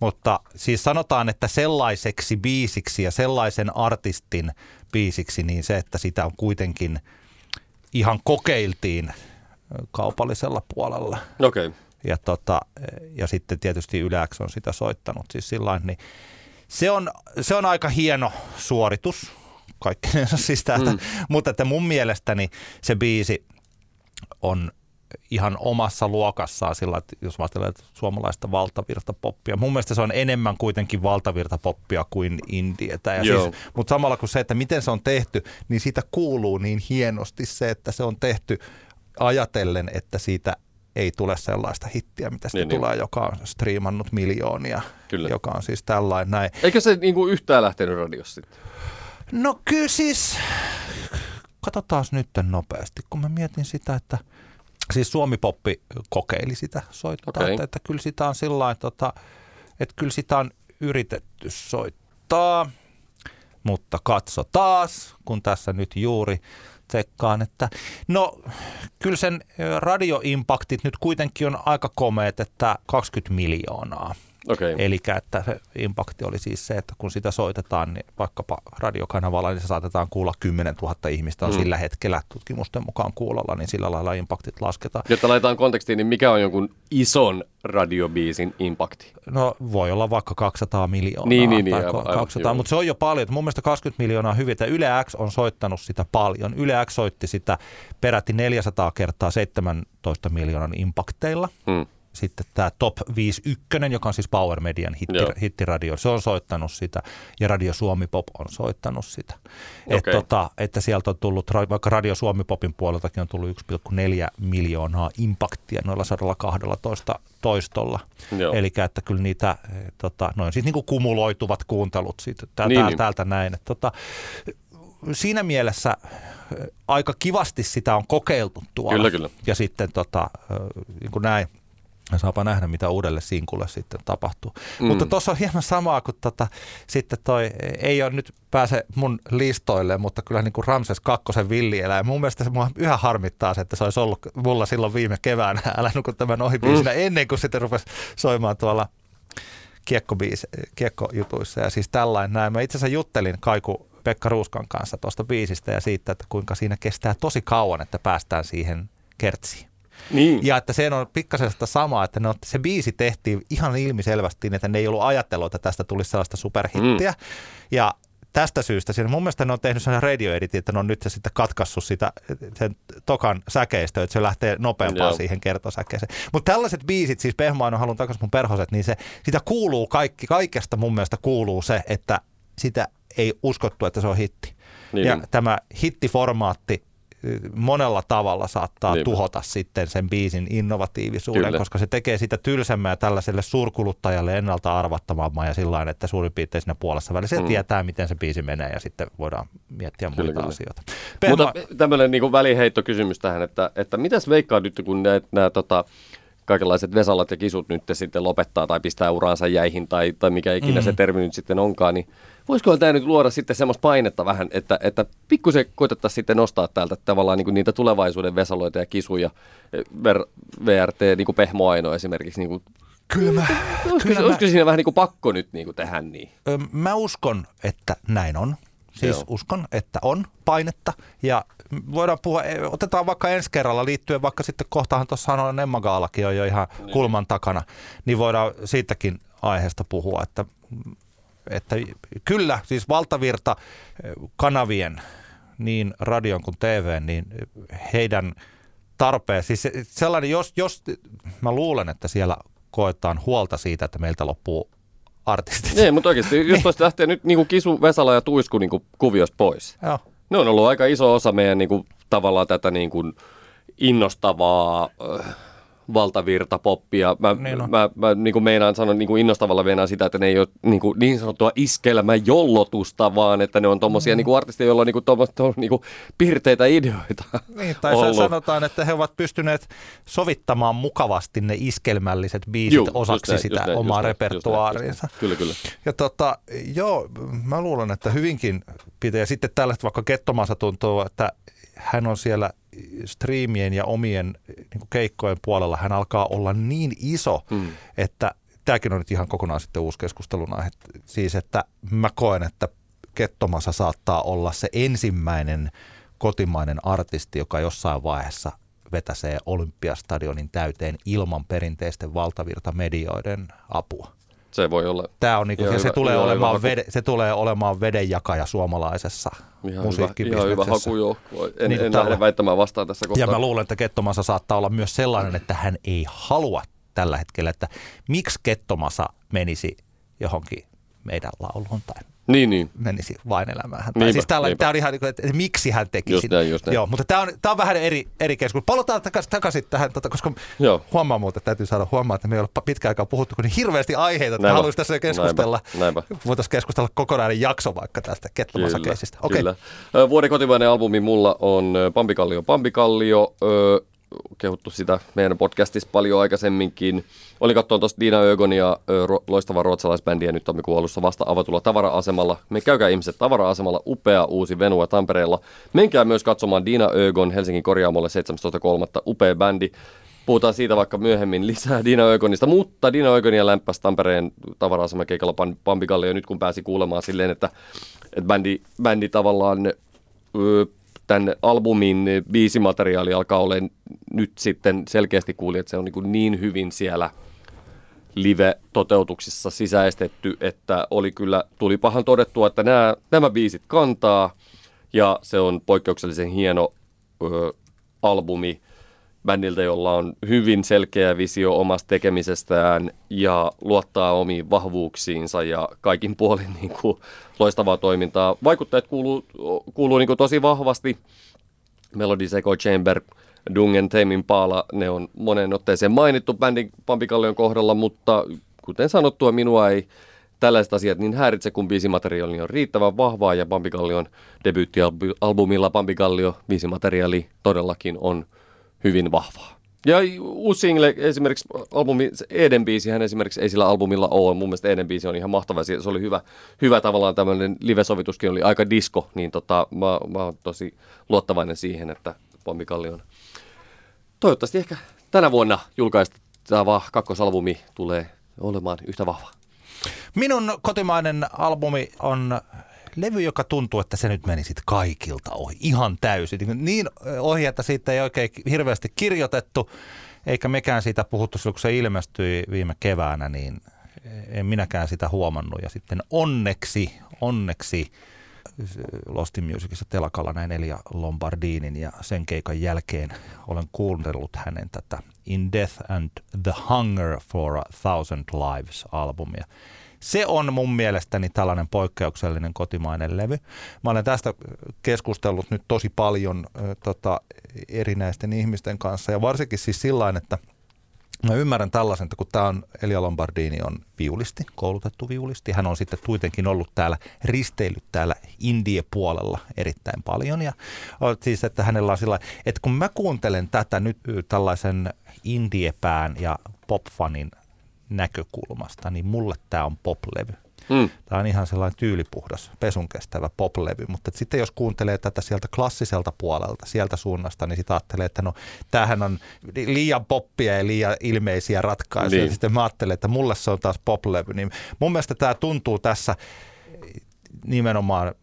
C: mutta siis sanotaan, että sellaiseksi biisiksi ja sellaisen artistin biisiksi, niin se, että sitä on kuitenkin ihan kokeiltiin kaupallisella puolella.
B: Okei. Okay
C: ja, tota, ja sitten tietysti Yleäks on sitä soittanut siis sillain, niin se on, se on aika hieno suoritus kaikkinensa (laughs) siis täältä, mm. mutta että mun mielestäni se biisi on ihan omassa luokassaan sillä, että jos ajatellaan suomalaista valtavirtapoppia. Mun mielestä se on enemmän kuitenkin valtavirtapoppia kuin indietä. Ja siis, mutta samalla kuin se, että miten se on tehty, niin siitä kuuluu niin hienosti se, että se on tehty ajatellen, että siitä ei tule sellaista hittiä, mitä sitten niin, niin. tulee, niin. joka on striimannut miljoonia, Kyllä. joka on siis tällainen näin.
B: Eikö se niin kuin yhtään lähtenyt radiossa sitten?
C: No kyllä siis, katsotaan nyt nopeasti, kun mä mietin sitä, että siis Suomi Poppi kokeili sitä soittaa, okay. että, että kyllä sitä on sillä tota, että kyllä sitä on yritetty soittaa, mutta katso taas, kun tässä nyt juuri tsekkaan, että no kyllä sen radioimpaktit nyt kuitenkin on aika komeet, että 20 miljoonaa.
B: Okay.
C: Eli että se impakti oli siis se, että kun sitä soitetaan niin vaikkapa radiokanavalla, niin se saatetaan kuulla 10 000 ihmistä on mm. sillä hetkellä tutkimusten mukaan kuulolla, niin sillä lailla impaktit lasketaan.
B: Jotta laitetaan kontekstiin, niin mikä on jonkun ison radiobiisin impakti?
C: No voi olla vaikka 200 miljoonaa
B: niin, niin, niin,
C: aivan, 200, aivan, mutta se on jo paljon. Mun mielestä 20 miljoonaa hyvin, että Yle X on soittanut sitä paljon. Yle X soitti sitä peräti 400 kertaa 17 miljoonan impakteilla. Mm sitten tämä Top 51, joka on siis Power Median hitti,
B: Joo.
C: hittiradio, se on soittanut sitä ja Radio Suomi Pop on soittanut sitä. Et
B: Okei.
C: tota, että sieltä on tullut, vaikka Radio Suomi Popin puoleltakin on tullut 1,4 miljoonaa impaktia noilla 112 toistolla. Eli että kyllä niitä, eh, tota, noin siis niin kuin kumuloituvat kuuntelut siitä, tää,
B: Niin,
C: niin,
B: niin.
C: täältä näin. Et, tota, siinä mielessä eh, aika kivasti sitä on kokeiltu tuolla.
B: Kyllä, kyllä.
C: Ja sitten tota, eh, niin kuin näin, saapa nähdä, mitä uudelle sinkulle sitten tapahtuu. Mm. Mutta tuossa on hieman samaa kuin tota, sitten toi, ei ole nyt pääse mun listoille, mutta kyllä niin kuin Ramses kakkosen villieläin. Mun mielestä se mua yhä harmittaa se, että se olisi ollut mulla silloin viime keväänä, (laughs) älä nuku tämän ohi mm. ennen kuin sitten rupesi soimaan tuolla kiekkobiis, kiekkojutuissa ja siis tällainen näin. Mä itse asiassa juttelin Kaiku Pekka Ruuskan kanssa tuosta biisistä ja siitä, että kuinka siinä kestää tosi kauan, että päästään siihen kertsiin.
B: Niin.
C: Ja että se on pikkasen sitä samaa, että ne on, se biisi tehtiin ihan ilmiselvästi, että ne ei ollut ajatellut, että tästä tulisi sellaista superhittiä. Mm. Ja tästä syystä, siinä mun mielestä ne on tehnyt sellainen radio edit, että ne on nyt sitten katkaissut sitä, sen tokan säkeistö, että se lähtee nopeampaan
B: Joo.
C: siihen kertosäkeeseen. Mutta tällaiset biisit, siis Pehmoinen halun takaisin mun perhoset, niin se, sitä kuuluu kaikki, kaikesta mun mielestä kuuluu se, että sitä ei uskottu, että se on hitti.
B: Niin.
C: Ja tämä hittiformaatti monella tavalla saattaa
B: Niinpä.
C: tuhota sitten sen biisin innovatiivisuuden,
B: Kyllä.
C: koska se tekee sitä tylsemmää tällaiselle suurkuluttajalle ennalta arvattomamman ja sillä että suurin piirtein siinä puolessa välissä mm. Tietää, miten se biisi menee ja sitten voidaan miettiä
B: Kyllä,
C: muita
B: kyllä.
C: asioita.
B: Mutta tämmöinen niin väliheittokysymys tähän, että, että mitäs veikkaa nyt, kun nämä, nämä tota, kaikenlaiset vesalat ja kisut nyt sitten lopettaa tai pistää uraansa jäihin tai, tai mikä ikinä mm. se termi nyt sitten onkaan, niin voisiko tämä nyt luoda sitten semmoista painetta vähän, että, että pikkusen koitettaisiin sitten nostaa täältä tavallaan niin kuin niitä tulevaisuuden vesaloita ja kisuja, Ver, VRT, niin kuin Pehmo Aino esimerkiksi, niin kuin,
C: Kyllä mä,
B: olisiko,
C: kyllä mä,
B: olisiko siinä vähän niin kuin pakko nyt niin kuin tehdä niin?
C: Ö, Mä uskon, että näin on. Siis
B: Joo.
C: uskon, että on painetta ja voidaan puhua, e, otetaan vaikka ensi kerralla liittyen, vaikka sitten kohtahan tuossa on Emma Gaalakin on jo ihan niin. kulman takana, niin voidaan siitäkin aiheesta puhua, että, että kyllä, siis valtavirta eh, kanavien, niin radion kuin TV, niin heidän tarpeen, siis se- sellainen, jos, jos mä luulen, että siellä koetaan huolta siitä, että meiltä loppuu artistit.
B: Ei, mutta oikeasti, jos tuosta lähtee nyt niin kuin Kisu, Vesala ja Tuisku niin kuin kuviosta pois,
C: Joo.
B: ne on ollut aika iso osa meidän niin kuin, tavallaan tätä niin kuin, innostavaa äh, valtavirtapoppia. Mä,
C: Niin on.
B: mä, mä niin kuin meinaan sanoa niin kuin innostavalla meinaan sitä, että ne ei ole niin, kuin, niin sanottua iskelmäjollotusta, vaan että ne on tommosia mm. niin kuin artisteja, joilla on niin kuin, tommoista, niin kuin, piirteitä ideoita
C: Niin, tai
B: ollut.
C: sanotaan, että he ovat pystyneet sovittamaan mukavasti ne iskelmälliset biisit
B: Juu,
C: osaksi
B: näin,
C: sitä
B: just
C: omaa
B: just
C: repertuaariinsa.
B: just. Kyllä, kyllä.
C: Ja tota, joo, mä luulen, että hyvinkin pitää. Ja sitten tällaista vaikka Kettomassa tuntuu, että hän on siellä striimien ja omien niin keikkojen puolella, hän alkaa olla niin iso,
B: Mm.
C: että tämäkin on nyt ihan kokonaan sitten uusi keskustelun aihe. Siis, että mä koen, että Kettomassa saattaa olla se ensimmäinen kotimainen artisti, joka jossain vaiheessa vetäsee Olympiastadionin täyteen ilman perinteisten valtavirtamedioiden apua.
B: Se voi olla
C: Tämä on niinku, ja se,
B: hyvä-
C: tulee
B: hyvä
C: olemaan
B: haku.
C: vede, se tulee olemaan vedenjakaja suomalaisessa
B: ihan hyvä,
C: musiikkibisneksessä.
B: ihan hyvä haku, joo. Voi- En,
C: Niin
B: en lähde väittämään vastaan tässä kohtaa.
C: Ja mä luulen, että Kettomasa saattaa olla myös sellainen, että hän ei halua tällä hetkellä, että miksi Kettomasa menisi johonkin meidän lauluun tai
B: Niin, niin.
C: menisi vain elämään. Tai
B: Niinpä,
C: siis tällainen,
B: niinpä.
C: tämä on ihan, niin kuin, että miksi hän teki
B: Just
C: sitä.
B: näin, just näin.
C: Joo, mutta tämä on, tämä on vähän eri, eri keskustelu. Palataan takaisin, takaisin tähän, tota, koska
B: Joo.
C: huomaa muuten, että täytyy saada huomaa, että me ei ole pitkään aikaa puhuttu, kun niin hirveästi aiheita, että
B: Näinpä.
C: haluaisi tässä keskustella.
B: Näinpä, näinpä.
C: Voitaisiin keskustella kokonainen jakso vaikka tästä Kettomasa-keisistä. Okei.
B: Kyllä. Ö, Vuoden kotimainen albumi mulla on Pampikallio Pampikallio. Ö, kehuttu sitä meidän podcastissa paljon aikaisemminkin. Olin katsoa tuosta Diina Ögonia, loistavaa ruotsalaisbändiä nyt tammikuun alussa vasta avatulla tavara-asemalla. Me käykää ihmiset tavara-asemalla, upea uusi Venua Tampereella. Menkää myös katsomaan Diina Ögon Helsingin korjaamolle 17.3. upea bändi. Puhutaan siitä vaikka myöhemmin lisää (laughs) Dina Ögonista, mutta Dina Ögonia lämpäsi Tampereen tavara keikalla Pam- Pampikallio nyt kun pääsi kuulemaan silleen, että, että bändi, bändi tavallaan ö, tämän albumin biisimateriaali alkaa olla nyt sitten selkeästi kuuli, että se on niin, niin hyvin siellä live-toteutuksissa sisäistetty, että oli kyllä, tuli pahan todettua, että nämä, nämä biisit kantaa. Ja se on poikkeuksellisen hieno ö, albumi bändiltä, jolla on hyvin selkeä visio omasta tekemisestään ja luottaa omiin vahvuuksiinsa ja kaikin puolin (laughs) niin kuin, loistavaa toimintaa. Vaikuttajat kuuluu, kuuluu niin kuin, tosi vahvasti. Melody Seco Chamber, Dungen, Teimin Paala, ne on monen otteeseen mainittu bändin Pampikallion kohdalla, mutta kuten sanottua, minua ei tällaiset asiat niin häiritse, kun biisimateriaali on riittävän vahvaa ja Pampikallion debyyttialbumilla Pampikallio biisimateriaali todellakin on hyvin vahvaa. Ja uusi single, esimerkiksi albumi, Eden biisihän esimerkiksi ei sillä albumilla ole. Mun mielestä Eden biisi on ihan mahtava. Se oli hyvä, hyvä tavallaan tämmöinen live-sovituskin oli aika disco, niin tota, mä, mä oon tosi luottavainen siihen, että Pommikalli on toivottavasti ehkä tänä vuonna julkaistava kakkosalbumi tulee olemaan yhtä vahva.
C: Minun kotimainen albumi on levy, joka tuntuu, että se nyt meni sitten kaikilta ohi ihan täysin. Niin ohi, että siitä ei oikein hirveästi kirjoitettu, eikä mekään siitä puhuttu silloin, kun se ilmestyi viime keväänä, niin en minäkään sitä huomannut. Ja sitten onneksi, onneksi Lost in Musicissa telakalla näin Elia Lombardinin ja sen keikan jälkeen olen kuunnellut hänen tätä In Death and the Hunger for a Thousand Lives-albumia. Se on mun mielestäni tällainen poikkeuksellinen kotimainen levy. Mä olen tästä keskustellut nyt tosi paljon tota, erinäisten ihmisten kanssa ja varsinkin siis sillä että Mä ymmärrän tällaisen, että kun tämä on, Elia Lombardini on viulisti, koulutettu viulisti. Hän on sitten kuitenkin ollut täällä, risteillyt täällä Indie-puolella erittäin paljon. Ja siis, että hänellä on sillä että kun mä kuuntelen tätä nyt tällaisen Indiepään ja popfanin näkökulmasta, niin mulle tämä on poplevy. Mm. Tämä on ihan sellainen tyylipuhdas, pesun kestävä poplevy, mutta sitten jos kuuntelee tätä sieltä klassiselta puolelta, sieltä suunnasta, niin sitten ajattelee, että no tämähän on liian poppia ja liian ilmeisiä ratkaisuja. Niin. Sitten mä ajattelen, että mulle se on taas poplevy. Niin mun mielestä tämä tuntuu tässä nimenomaan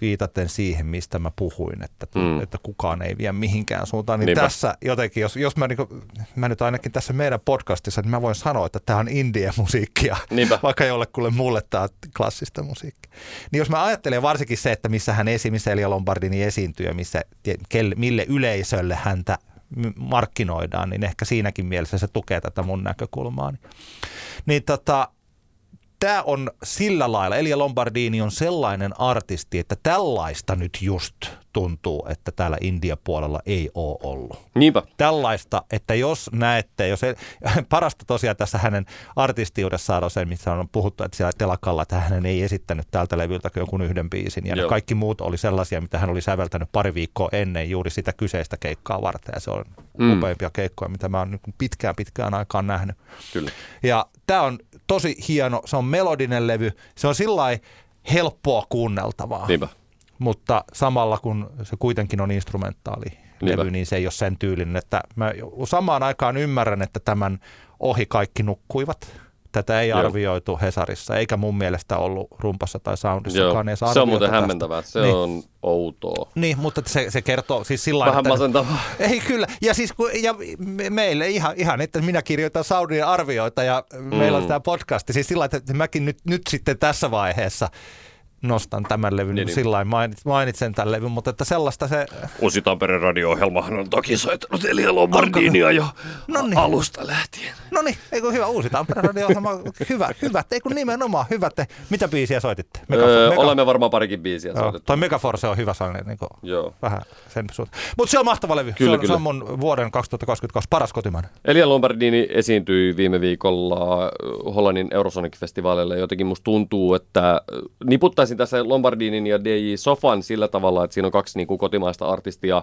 C: viitaten siihen, mistä mä puhuin, että, mm. että kukaan ei vie mihinkään suuntaan. Niin Niinpä. tässä jotenkin, jos, jos mä, niin kuin, mä nyt ainakin tässä meidän podcastissa, niin mä voin sanoa, että tämä on indie-musiikkia, Niinpä. (laughs) vaikka jollekulle mulle tämä on klassista musiikkia. Niin jos mä ajattelen varsinkin se, että missä hän esi, missä Elia Lombardini esiintyy ja missä, kelle, mille yleisölle häntä markkinoidaan, niin ehkä siinäkin mielessä se tukee tätä mun näkökulmaa. Niin tota, tämä on sillä lailla, Elia Lombardini on sellainen artisti, että tällaista nyt just tuntuu, että täällä India-puolella ei ole ollut.
B: Niinpä.
C: Tällaista, että jos näette, jos ei, (laughs) parasta tosiaan tässä hänen artistiudessaan on se, missä on puhuttu, että siellä telakalla, että hän ei esittänyt tältä levyltä jonkun yhden biisin. Ja kaikki muut oli sellaisia, mitä hän oli säveltänyt pari viikkoa ennen juuri sitä kyseistä keikkaa varten. Ja se on mm. upeimpia keikkoja, mitä mä oon pitkään pitkään aikaan nähnyt.
B: Kyllä.
C: Ja tämä on tosi hieno, se on melodinen levy, se on sillä helppoa kuunneltavaa.
B: Niinpä
C: mutta samalla kun se kuitenkin on instrumentaali levy, niin se ei ole sen tyylinen. Että mä samaan aikaan ymmärrän, että tämän ohi kaikki nukkuivat. Tätä ei Joo. arvioitu Hesarissa, eikä mun mielestä ollut rumpassa tai soundissakaan edes
B: Se on muuten tästä. hämmentävää, se niin. on outoa.
C: Niin, mutta se, se kertoo siis sillä
B: Vähän että, masentavaa. (laughs)
C: Ei kyllä, ja siis ja meille ihan, ihan, että minä kirjoitan soundin arvioita ja mm. meillä on mm. tämä podcasti, siis sillä että mäkin nyt, nyt sitten tässä vaiheessa nostan tämän levyn niin, niin. sillä mainitsen tämän levyn, mutta että sellaista se...
B: Uusi Tampereen radio-ohjelmahan on toki soittanut Elia Lombardinia jo Noniin. alusta lähtien.
C: No niin, eikö hyvä uusi Tampereen radio-ohjelma, hyvä, hyvät, eikö nimenomaan hyvät. Mitä biisiä soititte?
B: Megafor- öö, Mega... Olemme varmaan parikin biisiä
C: Joo, soitettu. Toi Megaforce on hyvä sellainen, niin kuin, Joo. vähän sen suuntaan. Mutta se on mahtava levy, kyllä, se, on, kyllä. se on mun vuoden 2022 paras kotimainen.
B: Elia Lombardini esiintyi viime viikolla Hollannin Eurosonic-festivaalilla. Jotenkin musta tuntuu, että niputtaisin tässä Lombardinin ja DJ Sofan sillä tavalla, että siinä on kaksi niin kuin, kotimaista artistia,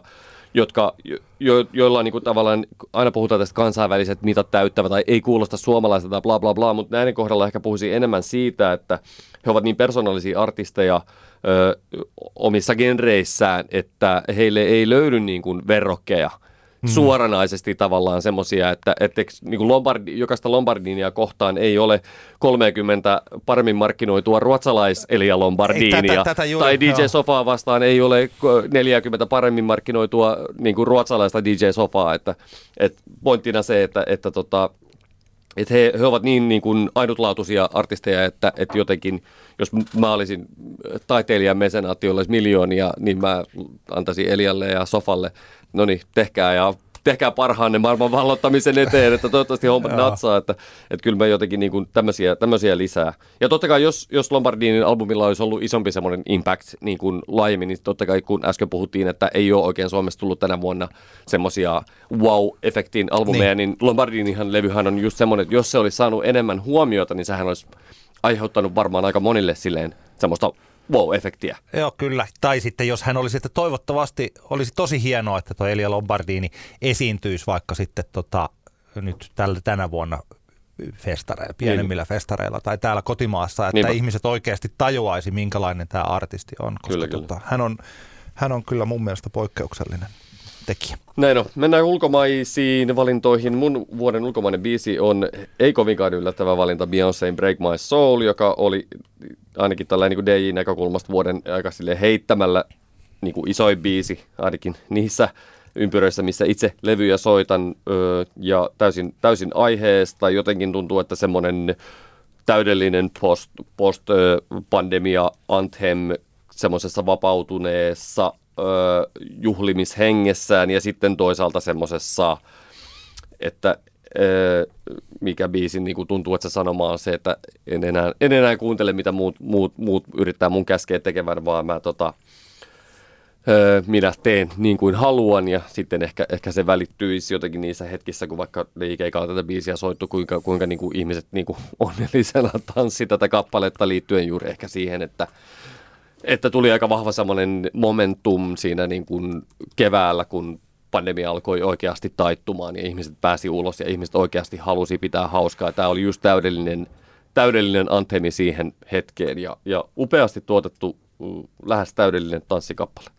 B: jotka, jo, joilla niin kuin, tavallaan, aina puhutaan tästä kansainväliset mitat täyttävä tai ei kuulosta suomalaista tai bla bla bla, mutta näiden kohdalla ehkä puhuisin enemmän siitä, että he ovat niin persoonallisia artisteja ö, omissa genreissään, että heille ei löydy niin kuin, verrokkeja – mm. suoranaisesti tavallaan semmoisia, että, että niin Lombardi, jokaista Lombardinia kohtaan ei ole 30 paremmin markkinoitua ruotsalais Elia Lombardinia, tätä, tätä juuri, tai DJ. Sofaa vastaan ei ole 40 paremmin markkinoitua niin kuin ruotsalaista DJ Sofaa, että, että pointtina se, että, että tota, että he, he ovat niin, niin kuin ainutlaatuisia artisteja, että, että jotenkin, jos mä olisin taiteilijan mesenaatti, jolla olisi miljoonia, niin mä antaisin Elialle ja Sofalle no niin, tehkää ja tehkää parhaanne maailman vallottamisen eteen, että toivottavasti hommat natsaa, että, että kyllä me jotenkin niin kuin tämmöisiä, tämmöisiä lisää. Ja totta kai, jos, jos Lombardinin albumilla olisi ollut isompi semmoinen impact niin kuin laajemmin, niin totta kai kun äsken puhuttiin, että ei ole oikein Suomessa tullut tänä vuonna semmoisia wow-efektin albumeja, niin, niin Lombardinihan levyhän on just semmoinen, että jos se olisi saanut enemmän huomiota, niin sehän olisi aiheuttanut varmaan aika monille silleen semmoista wow-efektiä.
C: Joo, kyllä. Tai sitten jos hän olisi, että toivottavasti olisi tosi hienoa, että tuo Elia Lombardini esiintyisi vaikka sitten tota, nyt tällä, tänä vuonna festareilla, pienemmillä niin. festareilla tai täällä kotimaassa, että Niinpä. ihmiset oikeasti tajuaisi, minkälainen tämä artisti on. Koska kyllä, tota, kyllä. Hän, on, hän on kyllä mun mielestä poikkeuksellinen tekijä.
B: Näin on. Mennään ulkomaisiin valintoihin. Mun vuoden ulkomainen biisi on ei kovinkaan yllättävä valinta Beyoncéin Break My Soul, joka oli ainakin tällainen niin DJ-näkökulmasta vuoden aika heittämällä niin kuin isoin biisi, ainakin niissä ympyröissä, missä itse levyjä soitan öö, ja täysin, täysin aiheesta. Jotenkin tuntuu, että semmoinen täydellinen post, post-pandemia anthem semmoisessa vapautuneessa juhlimishengessään ja sitten toisaalta semmoisessa, että mikä biisi niin tuntuu, että se sanoma on se, että en enää, en enää kuuntele, mitä muut, muut, muut yrittää mun käskeä tekevän, vaan mä tota, minä teen niin kuin haluan ja sitten ehkä, ehkä se välittyisi jotenkin niissä hetkissä, kun vaikka liikeikalla tätä biisiä soittu, kuinka, kuinka niin kuin ihmiset niin kuin onnellisena tanssi tätä kappaletta liittyen juuri ehkä siihen, että että tuli aika vahva semmoinen momentum siinä niin kuin keväällä, kun pandemia alkoi oikeasti taittumaan ja ihmiset pääsi ulos ja ihmiset oikeasti halusi pitää hauskaa. Tämä oli just täydellinen, täydellinen antemi siihen hetkeen ja, ja upeasti tuotettu lähes täydellinen tanssikappale.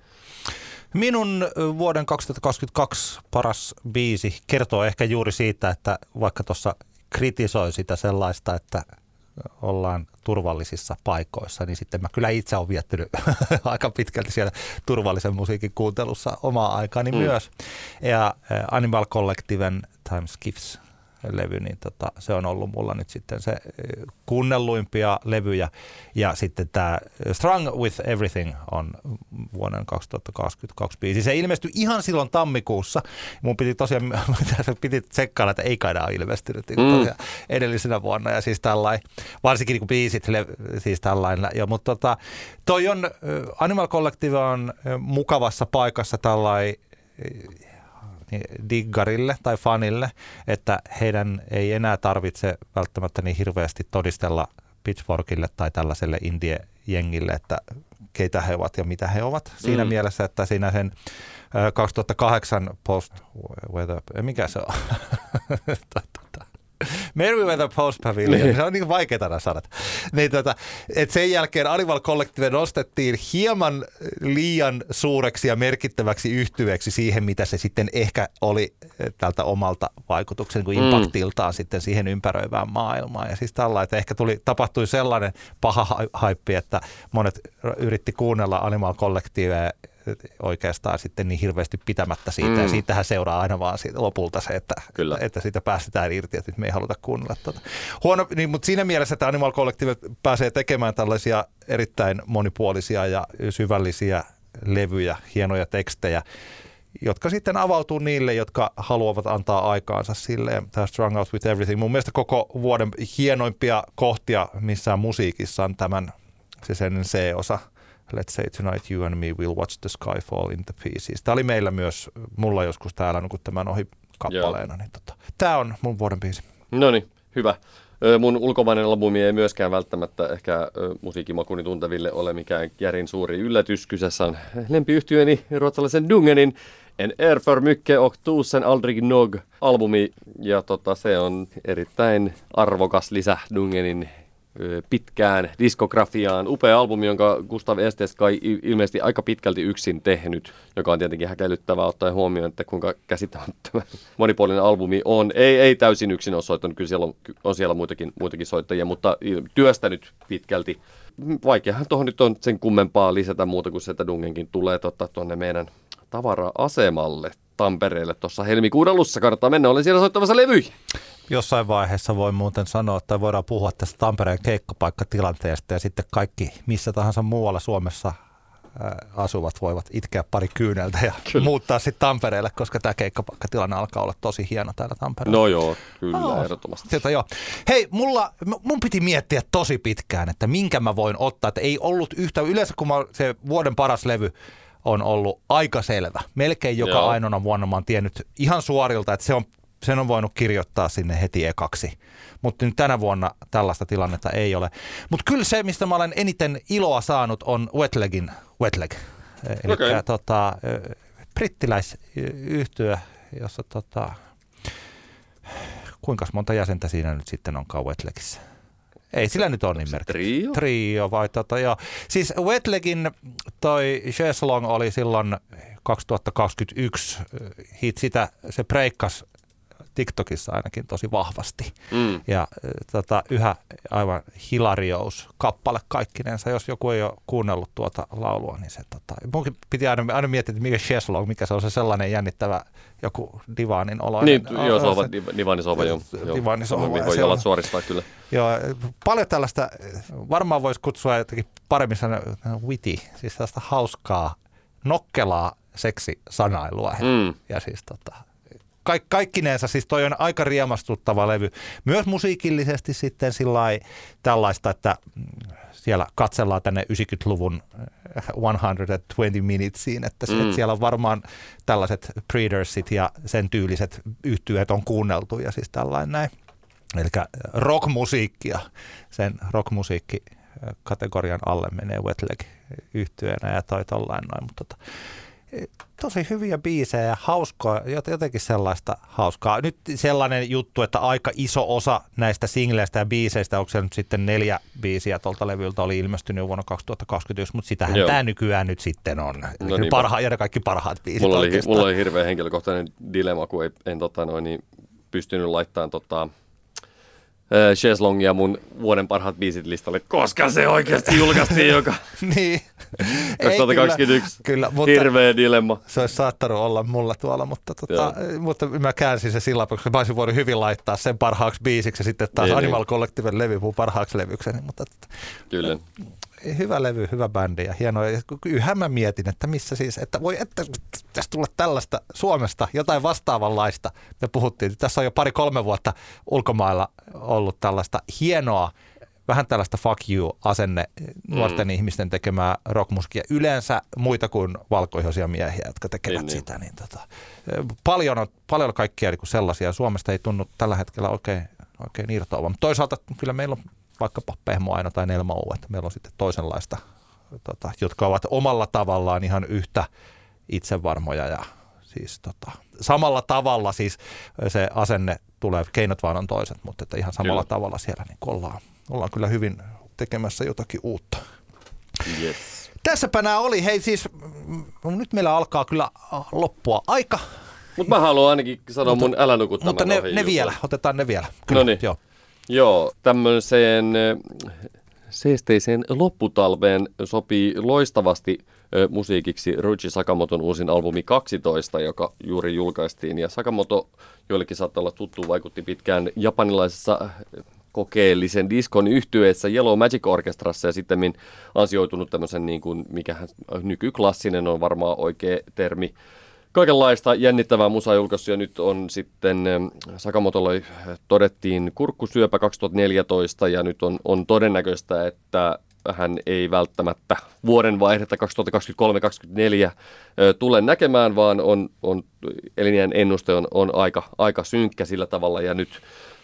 C: Minun vuoden 2022 paras biisi kertoo ehkä juuri siitä, että vaikka tuossa kritisoi sitä sellaista, että ollaan turvallisissa paikoissa, niin sitten mä kyllä itse olen viettänyt (laughs) aika pitkälti siellä turvallisen musiikin kuuntelussa omaa aikani mm. myös. Ja Animal Collectiven Time Skiffs levy, niin tota, se on ollut mulla nyt sitten se kuunnelluimpia levyjä. Ja sitten tämä Strung with Everything on vuoden 2022 biisi. Se ilmestyi ihan silloin tammikuussa. Mun piti tosiaan, (laughs) piti tsekkailla, että ei kai ole ilmestynyt niin mm. edellisenä vuonna. Ja siis tällainen, varsinkin niin kuin biisit, siis tällainen. Ja, mutta tota, toi on, Animal Collective on mukavassa paikassa tällainen diggarille tai fanille, että heidän ei enää tarvitse välttämättä niin hirveästi todistella Pitchforkille tai tällaiselle indie-jengille, että keitä he ovat ja mitä he ovat. Siinä mm. mielessä, että siinä sen 2008 post, weather, mikä se on? (laughs) Meriwether Post Pavilion, se on niin vaikeita nämä sanat. Niin, tota, et sen jälkeen Animal Collective nostettiin hieman liian suureksi ja merkittäväksi yhtyveeksi siihen, mitä se sitten ehkä oli eh, tältä omalta vaikutuksen kuin mm. impaktiltaan sitten siihen ympäröivään maailmaan. Ja siis tällä, että ehkä tuli, tapahtui sellainen paha haippi, että monet yritti kuunnella Animal Collectivea oikeastaan sitten niin hirveästi pitämättä siitä. Mm. Ja siitähän seuraa aina vaan siitä lopulta se, että, Kyllä. että siitä päästetään irti, että me ei haluta kuunnella tuota. Huono, niin, mutta siinä mielessä, että Animal Collective pääsee tekemään tällaisia erittäin monipuolisia ja syvällisiä levyjä, hienoja tekstejä, jotka sitten avautuu niille, jotka haluavat antaa aikaansa sille. Tämä Strung Out With Everything. Mun mielestä koko vuoden hienoimpia kohtia missään musiikissa on tämän se sen C-osa – Let's say tonight you and me will watch the sky fall in the pieces. Tämä oli meillä myös, mulla joskus täällä kun tämän ohi kappaleena. Niin tota, tämä on mun vuoden biisi.
B: No niin, hyvä. Mun ulkomainen albumi ei myöskään välttämättä ehkä musiikkimakuni tunteville ole mikään järin suuri yllätys. Kyseessä on lempiyhtiöni ruotsalaisen Dungenin En är för mycket och tusen aldrig nog albumi. Ja tota, se on erittäin arvokas lisä Dungenin pitkään diskografiaan. Upea albumi, jonka Gustav Estes kai ilmeisesti aika pitkälti yksin tehnyt, joka on tietenkin häkellyttävää ottaen huomioon, että kuinka käsittämättömän (laughs) monipuolinen albumi on. Ei, ei täysin yksin ole soittanut, kyllä siellä on, on siellä muitakin, muitakin soittajia, mutta työstänyt pitkälti. Vaikeahan tuohon nyt on sen kummempaa lisätä muuta kuin se, että Dungenkin tulee tuonne meidän tavara-asemalle Tampereelle tuossa helmikuun alussa. Kannattaa mennä, olen siellä soittamassa levyjä.
C: Jossain vaiheessa voi muuten sanoa, että voidaan puhua tästä Tampereen keikkapaikkatilanteesta ja sitten kaikki missä tahansa muualla Suomessa asuvat voivat itkeä pari kyyneltä ja (laughs) kyllä. muuttaa sitten Tampereelle, koska tämä keikkapaikkatilanne alkaa olla tosi hieno täällä Tampereella.
B: No joo, kyllä, oh, ehdottomasti.
C: Sieltä joo. Hei, mulla, mun piti miettiä tosi pitkään, että minkä mä voin ottaa, että ei ollut yhtä, yleensä kun mä, se vuoden paras levy on ollut aika selvä. Melkein joka joo. ainoana vuonna mä oon tiennyt ihan suorilta, että se on sen on voinut kirjoittaa sinne heti ekaksi. Mutta nyt tänä vuonna tällaista tilannetta ei ole. Mutta kyllä se, mistä mä olen eniten iloa saanut, on Wetlegin Wetleg. Eli okay. tota, brittiläisyhtyö, jossa tota, kuinka monta jäsentä siinä nyt sitten onkaan Wetlegissä? Ei sillä nyt ole niin merkitys.
B: Trio?
C: Trio vai tota, joo. Siis Wetlegin toi Cheslong oli silloin 2021 hit sitä, se breikkas TikTokissa ainakin tosi vahvasti. Mm. Ja tota, yhä aivan hilarious kappale kaikkinensa. Jos joku ei ole kuunnellut tuota laulua, niin se tota, munkin piti aina, aina miettiä, että mikä Sheslong, mikä se on se sellainen jännittävä joku divaanin olo.
B: Niin, joo, sohva, divaanisova, joo.
C: Divaanisova.
B: Voi jalat suoristaa kyllä.
C: Joo, paljon tällaista, varmaan voisi kutsua jotenkin paremmin sanoa witty, siis tällaista hauskaa, nokkelaa seksisanailua. Mm. Ja siis tota, kaik, kaikkineensa siis toi on aika riemastuttava levy. Myös musiikillisesti sitten sillai, tällaista, että siellä katsellaan tänne 90-luvun 120 äh, minutesiin, että, mm. että siellä on varmaan tällaiset Preadersit ja sen tyyliset yhtyeet on kuunneltu ja siis tällainen näin. Eli rockmusiikkia, sen rockmusiikki kategorian alle menee Wetleg yhtyeenä ja toi tollain noin, mutta tota, tosi hyviä biisejä ja hauskaa, jotenkin sellaista hauskaa. Nyt sellainen juttu, että aika iso osa näistä singleistä ja biiseistä, onko se nyt sitten neljä biisiä tuolta levyltä oli ilmestynyt vuonna 2021, mutta sitähän Joo. tämä nykyään nyt sitten on. No niin, Parha, ja ne kaikki parhaat biisit
B: mulla oli, mulla oli hirveän henkilökohtainen dilemma, kun ei, en tota noin, niin pystynyt laittamaan tota, Cheslongia mun vuoden parhaat biisit listalle, koska se oikeasti julkaistiin (laughs) joka
C: niin. (laughs)
B: 2021. Kyllä, kyllä, mutta Hirveä dilemma.
C: Se olisi saattanut olla mulla tuolla, mutta, tota, mutta mä käänsin se sillä koska mä olisin voinut hyvin laittaa sen parhaaksi biisiksi ja sitten taas niin, Animal niin. Collectiven levy mun parhaaksi levykseni. Mutta,
B: kyllä
C: hyvä levy, hyvä bändi ja hienoa. yhä mä mietin, että missä siis, että voi, että tässä tulla tällaista Suomesta, jotain vastaavanlaista. Me puhuttiin, tässä on jo pari-kolme vuotta ulkomailla ollut tällaista hienoa, vähän tällaista fuck you-asenne nuorten mm. ihmisten tekemää rockmusiikkia. Yleensä muita kuin valkoihoisia miehiä, jotka tekevät niin, sitä. Niin tota, paljon, on, paljon kaikkia niin sellaisia. Suomesta ei tunnu tällä hetkellä oikein, oikein irtoavan. Toisaalta kyllä meillä on vaikkapa Pehmoaino tai että meillä on sitten toisenlaista, tota, jotka ovat omalla tavallaan ihan yhtä itsevarmoja ja siis tota, samalla tavalla siis se asenne tulee, keinot vaan on toiset, mutta että ihan samalla kyllä. tavalla siellä niin ollaan, ollaan kyllä hyvin tekemässä jotakin uutta.
B: Yes.
C: Tässäpä nämä oli. Hei siis, nyt meillä alkaa kyllä loppua aika.
B: Mutta mä haluan ainakin sanoa mutta, mun älä
C: Mutta ne, ne vielä, otetaan ne vielä.
B: No niin. Joo. Joo, tämmöiseen seesteiseen lopputalveen sopii loistavasti musiikiksi Ruchi Sakamoton uusin albumi 12, joka juuri julkaistiin. Ja Sakamoto, joillekin saattaa olla tuttu, vaikutti pitkään japanilaisessa kokeellisen diskon yhtyeessä Yellow Magic Orchestrassa ja sitten ansioitunut tämmöisen, niin kuin, mikä nykyklassinen on varmaan oikea termi, kaikenlaista jännittävää julkaissut ja nyt on sitten Sakamotolle todettiin kurkkusyöpä 2014 ja nyt on, on todennäköistä, että hän ei välttämättä vuoden vaihdetta 2023-2024 tule näkemään, vaan on, on elinjään ennuste on, on aika, aika synkkä sillä tavalla ja nyt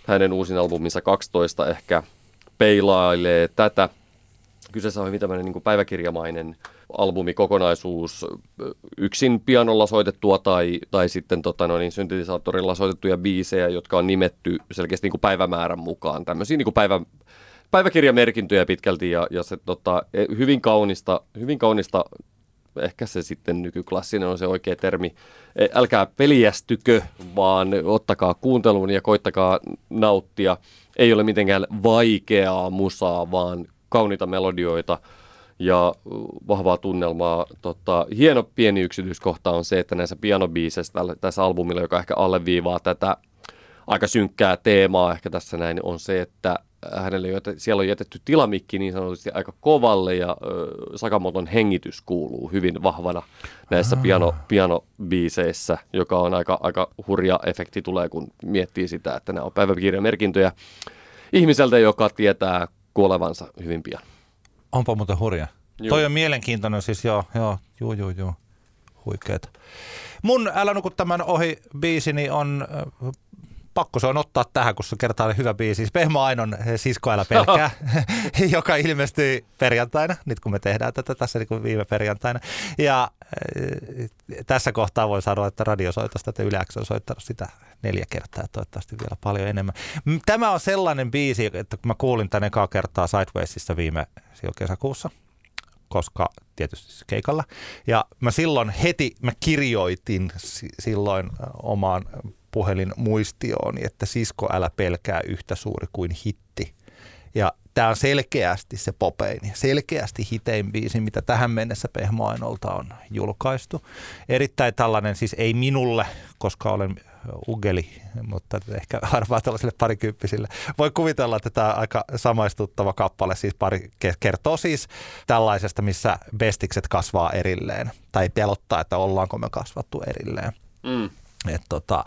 B: hänen uusin albuminsa 12 ehkä peilailee tätä. Kyseessä on hyvin tämmöinen niin päiväkirjamainen albumikokonaisuus, yksin pianolla soitettua tai, tai sitten tota, no niin, syntetisaattorilla soitettuja biisejä, jotka on nimetty selkeästi niin kuin päivämäärän mukaan. Tämmöisiä niin kuin päivä, päiväkirjamerkintöjä pitkälti ja, ja se tota, e, hyvin kaunista, hyvin kaunista ehkä se sitten nykyklassinen on se oikea termi. E, älkää peliästykö, vaan ottakaa kuunteluun ja koittakaa nauttia. Ei ole mitenkään vaikeaa musaa, vaan kauniita melodioita – ja vahvaa tunnelmaa. Tota, hieno pieni yksityiskohta on se, että näissä pianobiiseissä tässä albumilla, joka ehkä alleviivaa tätä aika synkkää teemaa ehkä tässä näin, on se, että hänelle jo, siellä on jätetty tilamikki niin sanotusti aika kovalle ja ö, Sakamoton hengitys kuuluu hyvin vahvana näissä piano, pianobiiseissä, joka on aika, aika hurja efekti tulee, kun miettii sitä, että nämä on päiväkirjamerkintöjä ihmiseltä, joka tietää kuolevansa hyvin pian.
C: Onpa muuten hurja. Joo. Toi on mielenkiintoinen siis, joo, joo, joo, joo, joo. Huikeeta. Mun Älä nuku tämän ohi biisini on pakko se on ottaa tähän, kun se kertaa hyvä biisi. Siis Pehmo Ainon Sisko älä pelkää, (laughs) (laughs) joka ilmestyi perjantaina, nyt kun me tehdään tätä tässä niin kuin viime perjantaina. Ja äh, tässä kohtaa voi sanoa, että radiosoitosta että Yle on soittanut sitä neljä kertaa ja toivottavasti vielä paljon enemmän. Tämä on sellainen biisi, että kun mä kuulin tänne ekaa kertaa Sidewaysissa viime kesäkuussa, koska tietysti keikalla. Ja mä silloin heti, mä kirjoitin silloin omaan puhelin muistioon, että sisko älä pelkää yhtä suuri kuin hitti. Ja tämä on selkeästi se popein, selkeästi hitein biisi, mitä tähän mennessä Pehmoainolta on julkaistu. Erittäin tällainen, siis ei minulle, koska olen ugeli, mutta ehkä (laughs) harvaa tällaisille parikymppisille. Voi kuvitella, että tämä aika samaistuttava kappale siis pari, kertoo siis tällaisesta, missä bestikset kasvaa erilleen. Tai pelottaa, että ollaanko me kasvattu erilleen. Mm. Et tota,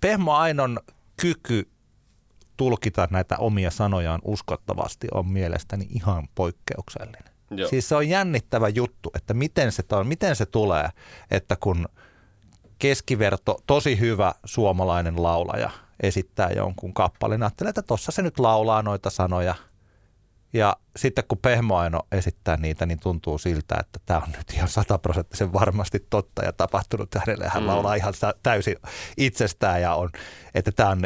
C: Pehmo Ainon kyky tulkita näitä omia sanojaan uskottavasti on mielestäni ihan poikkeuksellinen. Joo. Siis se on jännittävä juttu, että miten se, on, miten se tulee, että kun keskiverto, tosi hyvä suomalainen laulaja esittää jonkun kappaleen, ajattelee, että tossa se nyt laulaa noita sanoja – ja sitten kun Pehmoaino esittää niitä, niin tuntuu siltä, että tämä on nyt ihan sataprosenttisen varmasti totta ja tapahtunut hänelle. Hän mm. laulaa ihan täysin itsestään ja on, että tämä on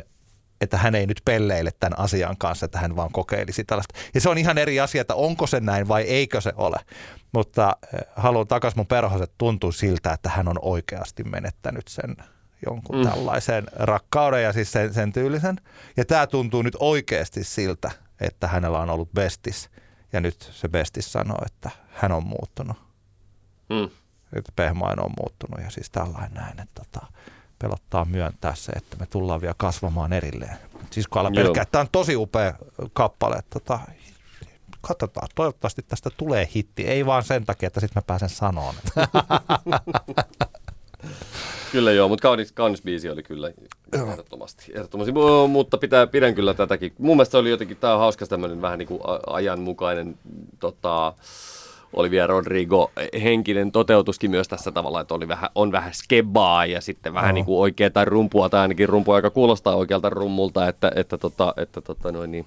C: että hän ei nyt pelleile tämän asian kanssa, että hän vaan kokeilisi tällaista. Ja se on ihan eri asia, että onko se näin vai eikö se ole. Mutta eh, haluan takaisin mun perhoset tuntuu siltä, että hän on oikeasti menettänyt sen jonkun mm. tällaisen rakkauden ja siis sen, sen tyylisen. Ja tämä tuntuu nyt oikeasti siltä, että hänellä on ollut bestis. Ja nyt se bestis sanoo, että hän on muuttunut. Mm. Että Pehmaino on muuttunut ja siis tällainen näin, että tota, pelottaa myöntää se, että me tullaan vielä kasvamaan erilleen. Siis kun pelkää, tämä on tosi upea kappale. Tota, katsotaan, toivottavasti tästä tulee hitti. Ei vaan sen takia, että sitten mä pääsen sanomaan. (laughs)
B: Kyllä joo, mutta kaunis, kaunis biisi oli kyllä ehdottomasti. ehdottomasti. Mutta pitää, pidän kyllä tätäkin. Mun mielestä oli jotenkin, tämä on hauska tämmöinen vähän niin kuin ajanmukainen tota, Olivia Rodrigo henkinen toteutuskin myös tässä tavalla, että oli vähän, on vähän skebaa ja sitten vähän no. niin kuin oikeaa rumpua, tai ainakin rumpua, joka kuulostaa oikealta rummulta, että, että, tota, että tota noin niin,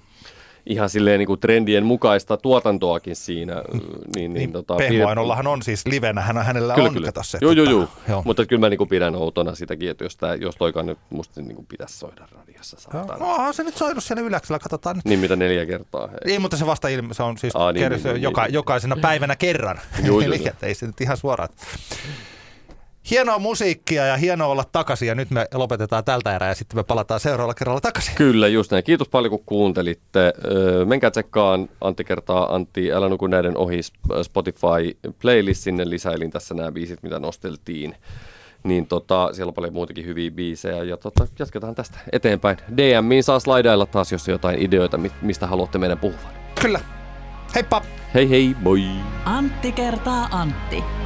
B: ihan silleen niin kuin trendien mukaista tuotantoakin siinä. Niin, niin, niin, tota,
C: Pehmoainollahan on siis livenä, hän, hänellä kyllä, on
B: kyllä.
C: kato se.
B: Joo, joo, joo. joo. Mutta kyllä mä niin kuin pidän outona sitäkin, että jos, tää, jos toikaan nyt musta niin kuin pitäisi soida radiossa.
C: No, on se nyt soinut siellä yläksellä, katsotaan nyt.
B: Niin mitä neljä kertaa.
C: Hei. Ei, mutta se vasta ilme, se on siis Aa, niin, niin, niin, joka, niin, jokaisena päivänä kerran. Joo, joo, joo. ei se nyt ihan suoraan hienoa musiikkia ja hienoa olla takaisin ja nyt me lopetetaan tältä erää ja sitten me palataan seuraavalla kerralla takaisin.
B: Kyllä, just näin. Kiitos paljon kun kuuntelitte. Menkää tsekkaan Antti kertaa Antti, älä nuku näiden ohi Spotify playlist, sinne lisäilin tässä nämä biisit, mitä nosteltiin. Niin tota, siellä on paljon muutakin hyviä biisejä ja tota, jatketaan tästä eteenpäin. DMiin saa slaidailla taas, jos on jotain ideoita, mistä haluatte meidän puhuvan.
C: Kyllä. Heippa!
B: Hei hei, moi!
A: Antti kertaa Antti.